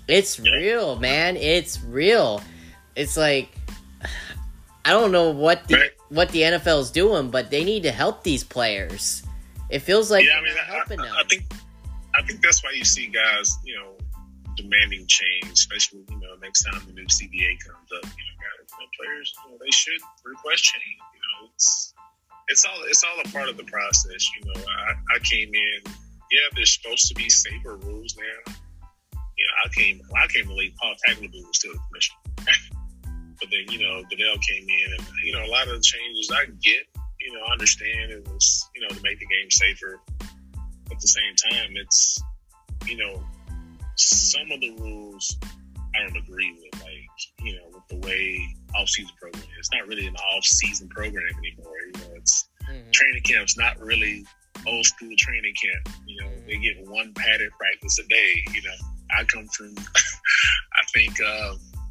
It's real, man. It's real. It's like I don't know what the what the NFL is doing, but they need to help these players. It feels like yeah, I mean, helping I, I, think I think that's why you see guys, you know, demanding change, especially you know next time the new CBA comes up. You know, guys, you know, players, you know, they should request change. You know, it's it's all it's all a part of the process. You know, I, I came in. Yeah, there's supposed to be safer rules now. You know, I came I came late. Paul Tagliabue was still the commissioner. but then you know Goodell came in, and you know a lot of the changes I get you know, understand it was, you know, to make the game safer. At the same time, it's, you know, some of the rules I don't agree with, like, you know, with the way off-season program. It's not really an off-season program anymore. You know, it's mm-hmm. training camp's not really old school training camp. You know, they get one padded practice a day. You know, I come from, I think, um, I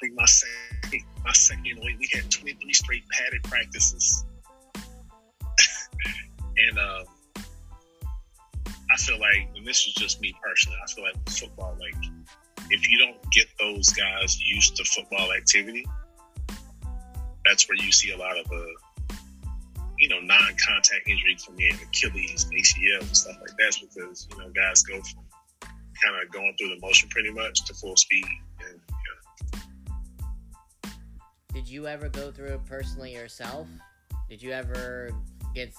think my second, my second week we had 23 straight padded practices and um, I feel like, and this is just me personally, I feel like football, like if you don't get those guys used to football activity, that's where you see a lot of the, you know, non-contact injuries from the Achilles, ACL, and stuff like that. Because you know, guys go from kind of going through the motion pretty much to full speed. And. Did you ever go through it personally yourself? Did you ever get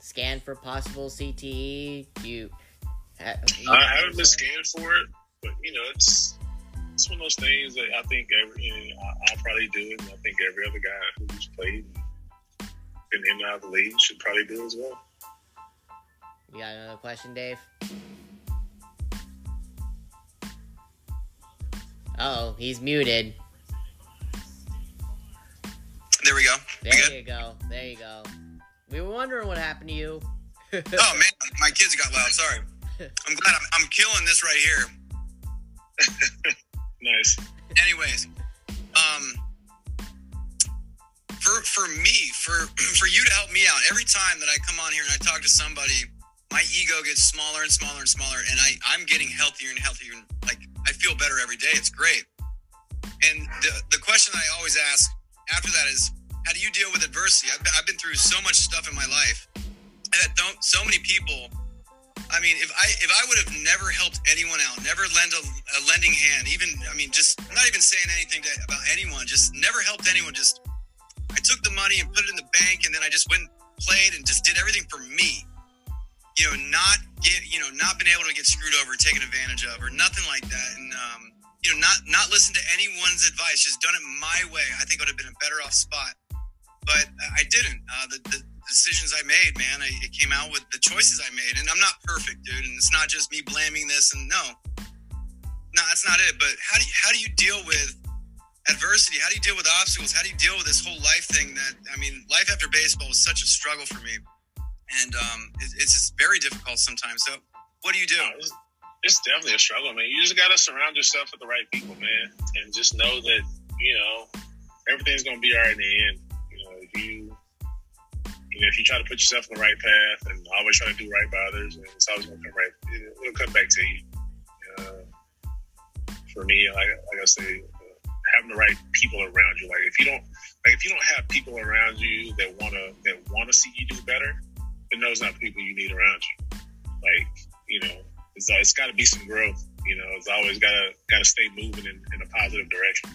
scanned for possible CTE? You, you I haven't been scanned for it, but you know, it's it's one of those things that I think every you know, I, will probably do it, and I think every other guy who's played in and out of the league should probably do as well. You got another question, Dave? Oh, he's muted. There we go. There you go. There you go. We were wondering what happened to you. oh man, my kids got loud. Sorry. I'm glad I'm, I'm killing this right here. nice. Anyways, um, for for me, for for you to help me out, every time that I come on here and I talk to somebody, my ego gets smaller and smaller and smaller, and I I'm getting healthier and healthier. And like I feel better every day. It's great. And the the question I always ask after that is, how do you deal with adversity? I've been, I've been through so much stuff in my life. that don't so many people. I mean, if I if I would have never helped anyone out, never lend a, a lending hand, even I mean, just not even saying anything to, about anyone, just never helped anyone, just I took the money and put it in the bank, and then I just went and played and just did everything for me. You know, not get you know not been able to get screwed over, taken advantage of, or nothing like that, and um, you know not not listen to anyone's advice, just done it my way. I think I would have been a better off spot, but I didn't. Uh, the, the decisions I made, man, I, it came out with the choices I made, and I'm not perfect, dude, and it's not just me blaming this. And no, no, that's not it. But how do you, how do you deal with adversity? How do you deal with obstacles? How do you deal with this whole life thing? That I mean, life after baseball was such a struggle for me, and um, it, it's just very difficult sometimes. So, what do you do? It's, it's definitely a struggle, man. You just got to surround yourself with the right people, man, and just know that you know everything's gonna be all right in the end. You if you try to put yourself on the right path and always try to do right by others, and it's always gonna come right. It'll come back to you. Uh, for me, like, like I say, having the right people around you. Like if you don't, like if you don't have people around you that wanna that wanna see you do better, then those not the people you need around you. Like you know, it's, it's got to be some growth. You know, it's always gotta gotta stay moving in, in a positive direction.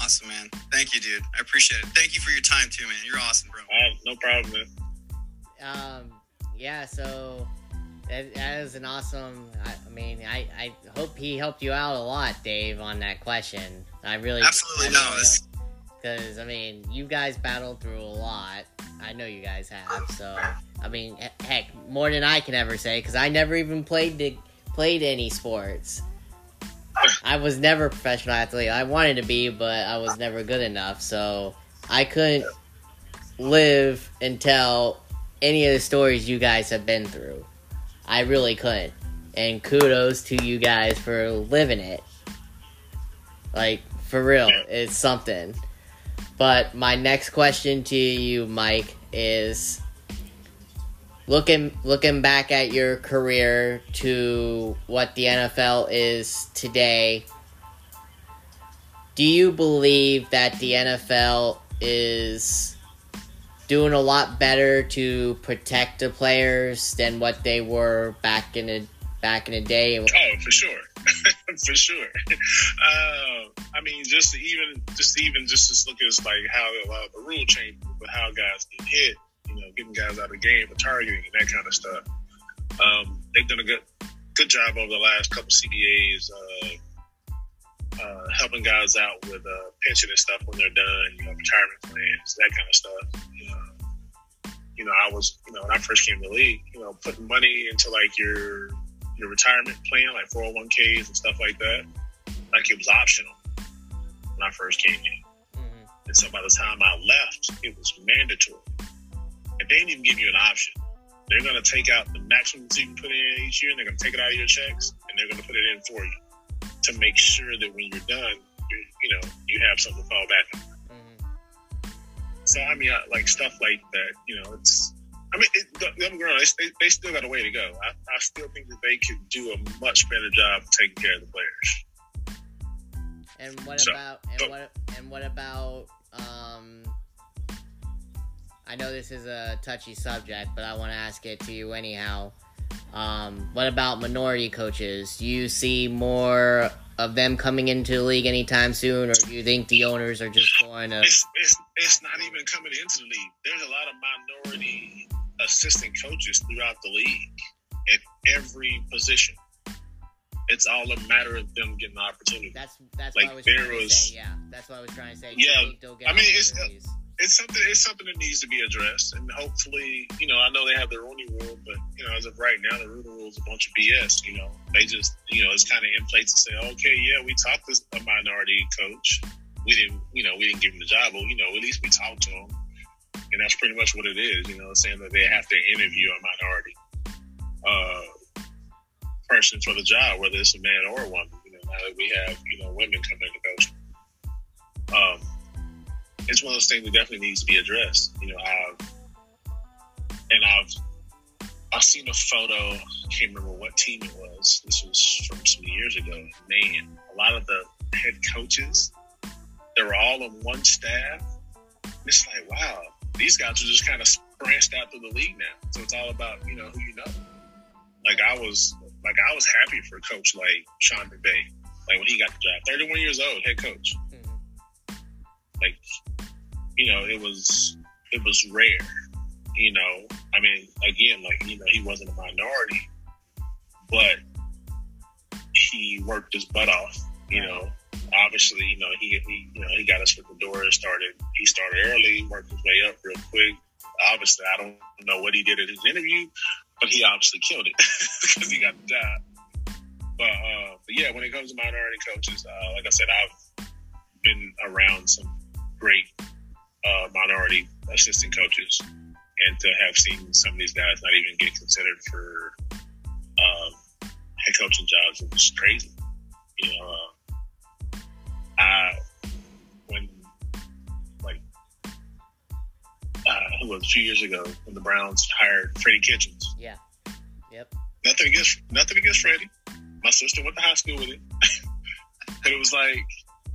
Awesome, man. Thank you, dude. I appreciate it. Thank you for your time too, man. You're awesome, bro. Uh, no problem, man. Um, yeah. So that, that is an awesome. I, I, mean, I, I hope he helped you out a lot, Dave, on that question. I really absolutely know this because I mean, you guys battled through a lot. I know you guys have. So I mean, heck, more than I can ever say because I never even played the, played any sports. I was never a professional athlete. I wanted to be, but I was never good enough. So I couldn't live and tell any of the stories you guys have been through. I really couldn't. And kudos to you guys for living it. Like, for real, it's something. But my next question to you, Mike, is looking looking back at your career to what the NFL is today. Do you believe that the NFL is doing a lot better to protect the players than what they were back in the back in the day. Oh, for sure, for sure. Uh, I mean, just even just even just as look at like how uh, the rule change, but how guys get hit, you know, getting guys out of the game for targeting and that kind of stuff. Um, they've done a good good job over the last couple CBAs. Uh, uh, helping guys out with uh, pension and stuff when they're done, you know, retirement plans, that kind of stuff. You know, you know, I was, you know, when I first came to the league, you know, putting money into like your your retirement plan, like 401ks and stuff like that, like it was optional when I first came in. Mm-hmm. And so by the time I left, it was mandatory. They didn't even give you an option. They're going to take out the maximum you can put in each year, and they're going to take it out of your checks, and they're going to put it in for you to make sure that when you're done, you, you know, you have something to fall back on. Mm-hmm. So I mean, I, like stuff like that, you know, it's. I mean, it, don't grown. They, they still got a way to go. I, I still think that they could do a much better job of taking care of the players. And what so, about and what and what about um I know this is a touchy subject, but I want to ask it to you anyhow. Um, what about minority coaches? Do you see more of them coming into the league anytime soon, or do you think the owners are just going to? It's, it's, it's not even coming into the league. There's a lot of minority assistant coaches throughout the league at every position. It's all a matter of them getting the opportunity. That's that's Like, what I was trying to say. Yeah, that's what I was trying to say. Yeah, think they'll get I mean, it's- opportunities? It's something it's something that needs to be addressed. And hopefully you know i know they have their rooney rule but you know as of right now the rule is a bunch of bs you know. They just you know it's kind of in place to say okay yeah we talked to a minority coach. We didn't you know we didn't give him the job but you know at least we talked to him. And that's pretty much what it is you know saying that they have to interview a minority uh person for the job whether it's a man or a woman you know now that we have you know women coming into coaching um it's one of those things that definitely needs to be addressed. You know, I've and I've I've seen a photo. I can't remember what team it was. This was from some years ago. Man, a lot of the head coaches, they were all on one staff. It's like, wow, these guys are just kind of branched out through the league now. So it's all about you know who you know. Like I was, like I was happy for a coach like Sean McVay. Like when he got the job, 31 years old, head coach Mhm. like you know it was it was rare you know. I mean again like you know he wasn't a minority but he worked his butt off you know. Obviously you know he, he you know he got us in the door started he started early worked his way up real quick. Obviously i don't know what he did at his interview but he obviously killed it because he got the job. But, uh, but yeah when it comes to minority coaches uh, like i said i've been around some great uh, minority assistant coaches, and to have seen some of these guys not even get considered for um, head coaching jobs, it was crazy. You know, uh, I when like uh, it was a few years ago when the Browns hired Freddie Kitchens. Yeah. Yep. Nothing against nothing against Freddie. My sister went to high school with him, but it was like,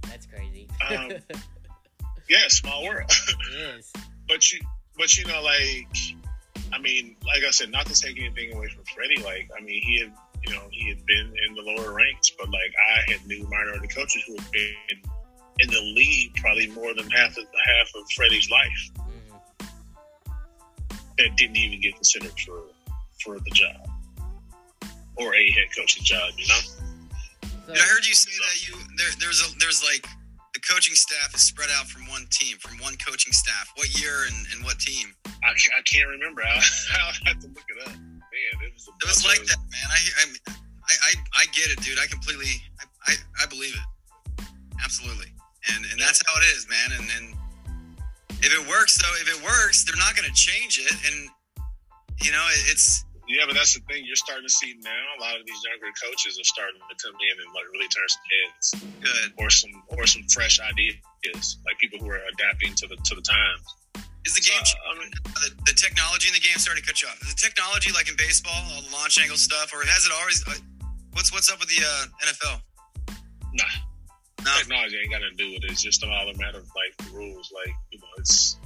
That's crazy. Um, yeah, small world. it is. but you but you know like i mean like i said not to take anything away from freddie like i mean he had you know he had been in the lower ranks but like i had knew minority coaches who had been in the league probably more than half of half of freddie's life Mhm. that didn't even get considered for for the job or a head coaching job you know So, Dude, I heard you say that you there, there's a there's like the coaching staff is spread out from one team, from one coaching staff. What year and, and what team? I, I can't remember I, i'll have to look it up man it was, a It was like of- that, man. I I I, I, I get it, dude. I completely I, I, I believe it. Absolutely. And and that's how it is, man. And and if it works though, if it works, they're not gonna change it. And you know, it, it's Yeah, but that's the thing. You're starting to see now. A lot of these younger coaches are starting to come in and like really turn some heads, good. or some or some fresh ideas, like people who are adapting to the to the times. Is the So, game I mean, the, the technology in the game starting to cut you off? Is the technology like in baseball, all the launch angle stuff, or has it always? Uh, what's what's up with the uh, NFL? nah, No, technology ain't got nothing to do with it. It's just all a matter of like the rules. Like you know, it's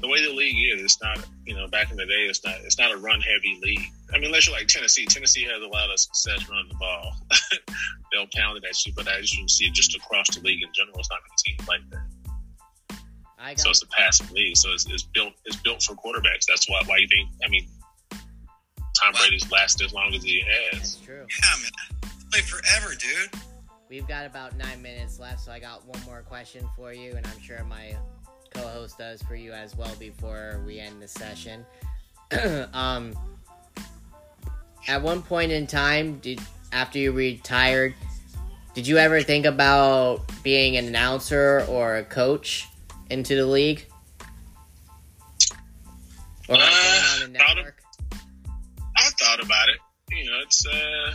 the way the league is. It's not you know back in the day. It's not it's not a run heavy league. I mean, unless you're like Tennessee. Tennessee has a lot of success running the ball. They'll pound it at you, but as you can see, just across the league in general, it's not going to team like that. I got So it's a passing league. So it's, it's built it's built for quarterbacks. That's why why you think I mean Tom Wow. Brady's lasted as long as he has. that's true. yeah, man. Play forever, dude. We've got about nine minutes left, so I got one more question for you, and I'm sure my co-host does for you as well before we end the session. um, at one point in time, did after you retired, did you ever think about being an announcer or a coach into the league? Or like going on a Uh, thought of- I thought about it. You know, it's uh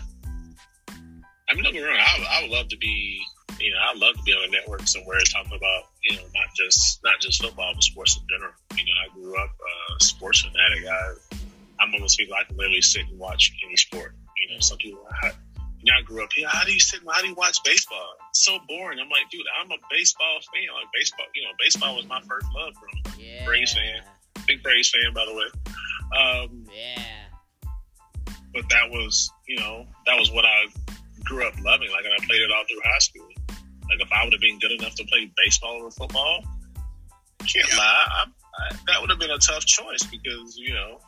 I mean don't get me wrong, I would, I would love to be you know, I'd love to be on a network somewhere talking about, you know, not just not just football but sports in general. You know, I grew up uh sports fanatic. I I'm one of those people I can literally sit and watch any sport. You know, some people I, you know, I grew up here. How do you sit? How do you watch baseball? It's so boring. I'm like, dude, I'm a baseball fan. Like baseball, you know, baseball was my first love, bro. Yeah. Braves fan. Big Braves fan, by the way. Um, Yeah. but that was you know that was what I grew up loving. Like, and I played it all through high school. Like, if I would have been good enough to play baseball or football, can't yeah. lie, I, I, that would have been a tough choice because you know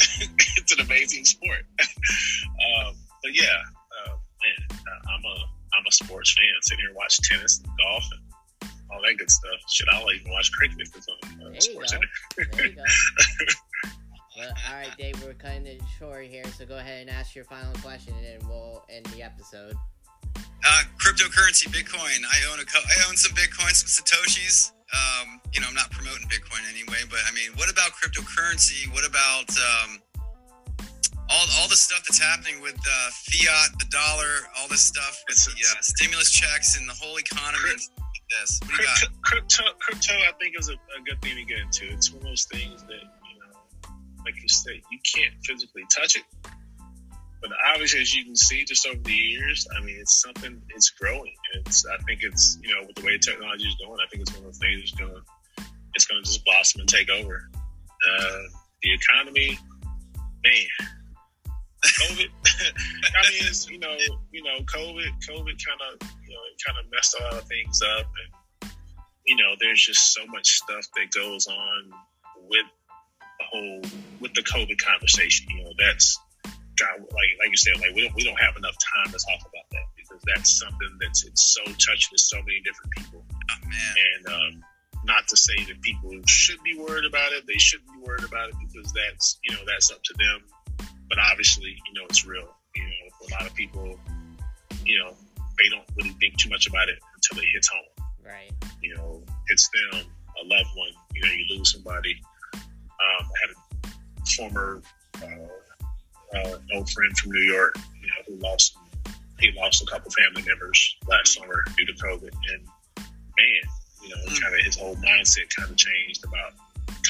it's an amazing sport. um, but yeah, uh, man, I'm a I'm a sports fan. Sitting here watch tennis and golf and all that good stuff. Should I even watch cricket if it's on uh, Sports Center? there you go. Well, all right, Dave, we're cutting it short here, so go ahead and ask your final question, and then we'll end the episode. Uh, cryptocurrency, Bitcoin. I own a, I own some Bitcoin, some satoshis. Um, you know, I'm not promoting Bitcoin anyway, but I mean, what about cryptocurrency? What about um, all, all the stuff that's happening with uh, fiat, the dollar, all this stuff with the uh, stimulus checks and the whole economy? Crypt- this. Crypto, crypto, crypto, I think is a, a, good thing to get into. It's one of those things that you know, like you said, you can't physically touch it. But obviously, as you can see, just over the years, I mean, it's something. It's growing. It's. I think it's. You know, with the way technology is going, I think it's one of the things that's gonna. It's gonna just blossom and take over. Uh, the economy, man. COVID. I mean, it's you know, you know, COVID. COVID kind of, you know, it kind of messed a lot of things up, and you know, there's just so much stuff that goes on with the whole with the COVID conversation. You know, that's God, like like you said, like we don't we don't have enough time to talk about that because that's something that's it's so touching to so many different people. Oh, man. And um, not to say that people should be worried about it, they shouldn't be worried about it because that's you know that's up to them. But obviously, you know, it's real. You know, a lot of people, you know, they don't really think too much about it until it hits home. Right. You know, hits them, a loved one. You know, you lose somebody um, I had a former uh, uh, old friend from New York, you know, who lost he lost a couple family members last summer due to COVID, and man, you know, mm. kind of his whole mindset kind of changed about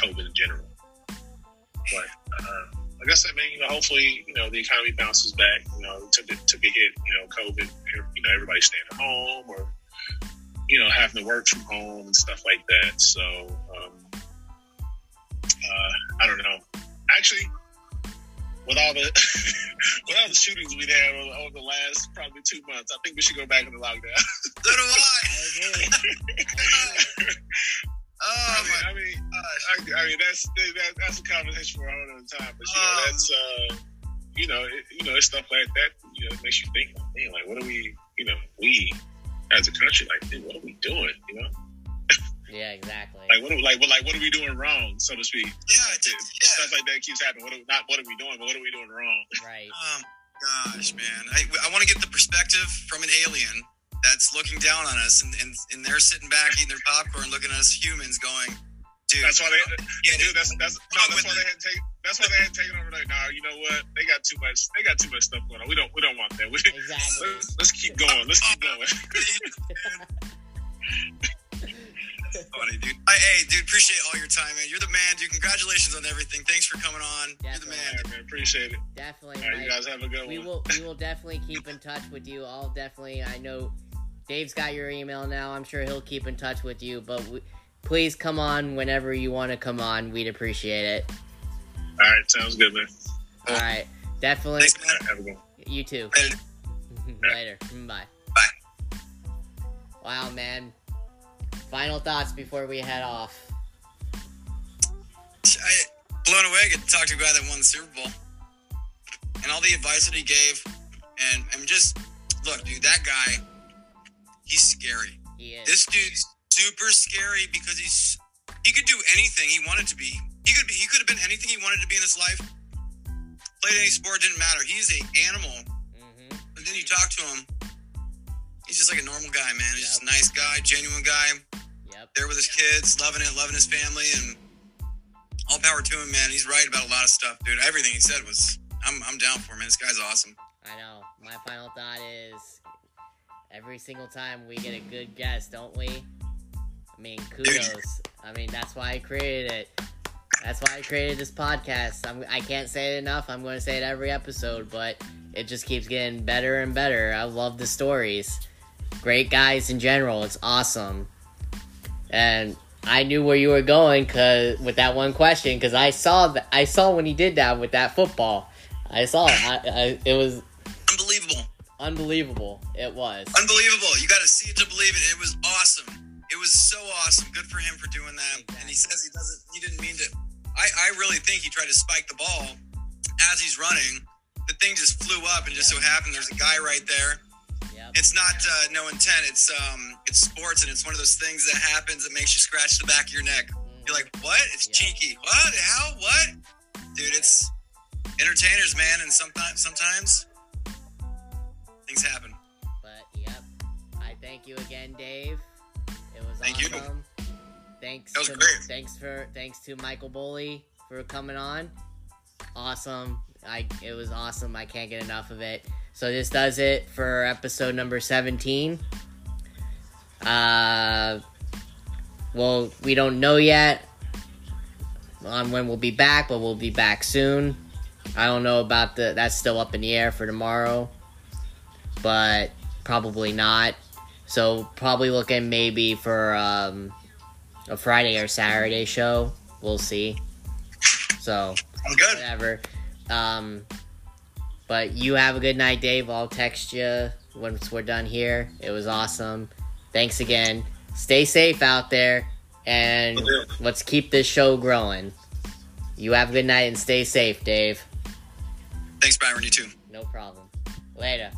COVID in general. But uh, like I said, man, you know, hopefully, you know, the economy bounces back. You know, took it took a hit. You know, COVID. You know, everybody staying at home or you know having to work from home and stuff like that. So um, uh, I don't know. Actually, with all the with all the shootings we've had over, over, the last probably two months, I think we should go back into lockdown. so do I. oh I mean, I mean, I, I, mean that's that, that's a conversation for a whole other time. But you know, um, that's uh, you know, it, you know, it's stuff like that. You know, it makes you think, man, like, what are we? You know, we as a country, like, what are we doing? You know. Yeah, exactly. Like what? Are, like what? Like what are we doing wrong, so to speak? Yeah, like, yeah. stuff like that keeps happening. What are, not what are we doing, but what are we doing wrong? Right. Oh gosh, man, I, I want to get the perspective from an alien that's looking down on us, and, and and they're sitting back eating their popcorn, looking at us humans, going, "Dude, that's why they, yeah, dude, that's that's no, that's why they had take." That's why they had taken over. Like, nah, you know what? They got too much. They got too much stuff going on. We don't. We don't want that. We, exactly. Let's, let's keep going. Let's keep oh, going. funny, dude. hey, dude, appreciate all your time, man. You're the man, dude. Congratulations on everything. Thanks for coming on. Definitely. You're the man. Right, man. Appreciate it. Definitely. All right, you guys have a good we one. will we will definitely keep in touch with you. I'll definitely I know Dave's got your email now. I'm sure he'll keep in touch with you, but we, please come on whenever you want to come on. We'd appreciate it. All right, sounds good, man. All right, definitely. Thanks, man. Have a good one. You too. Later. Later. Bye. Bye. Wow, man. Final thoughts before we head off. I blown away get to talk to a guy that won the Super Bowl and all the advice that he gave, and I'm just look, dude, that guy, he's scary. He is. This dude's super scary because he's he could do anything he wanted to be. He could be, he could have been anything he wanted to be in this life. Played any sport didn't matter. He's a animal. Mm-hmm. And then you talk to him, he's just like a normal guy, man. He's yep. just a nice guy, genuine guy. Yep. There with his kids, loving it, loving his family, and all power to him, man. He's right about a lot of stuff, dude. Everything he said was, I'm, I'm down for, him, man. This guy's awesome. I know. My final thought is, every single time we get a good guest, don't we? I mean, kudos. Dude. I mean, that's why I created it. That's why I created this podcast. I'm, I can't say it enough. I'm going to say it every episode, but it just keeps getting better and better. I love the stories. Great guys in general. It's awesome. And I knew where you were going cause with that one question because I saw that I saw when he did that with that football. I saw it. I, I, it was Unbelievable. unbelievable. It was. Unbelievable. You got to see it to believe it. It was awesome. It was so awesome. Good for him for doing that. And he says he doesn't. He didn't mean to. I, I really think he tried to spike the ball as he's running. The thing just flew up, and just so happened there's a guy right there. Yep. It's not uh, no intent. It's um, it's sports, and it's one of those things that happens that makes you scratch the back of your neck. You're like, what? It's Yeah. cheeky. What? How? What? Dude, it's entertainers, man, and sometimes sometimes things happen. But yep, I thank you again, Dave. It was Thank you. awesome. Thanks. That was to, great. Thanks for thanks to Michael Boley for coming on. Awesome. I it was awesome. I can't get enough of it. So this does it for episode number seventeen. Uh, well, we don't know yet on when we'll be back, but we'll be back soon. I don't know about the that's still up in the air for tomorrow but probably not. So probably looking maybe for um, a Friday or Saturday show. We'll see. So I'm good. whatever. Um, but you have a good night, Dave. I'll text you once we're done here. It was awesome. Thanks again. Stay safe out there, and let's keep this show growing. You have a good night and stay safe, Dave. Thanks, Byron. You too. No problem. Later.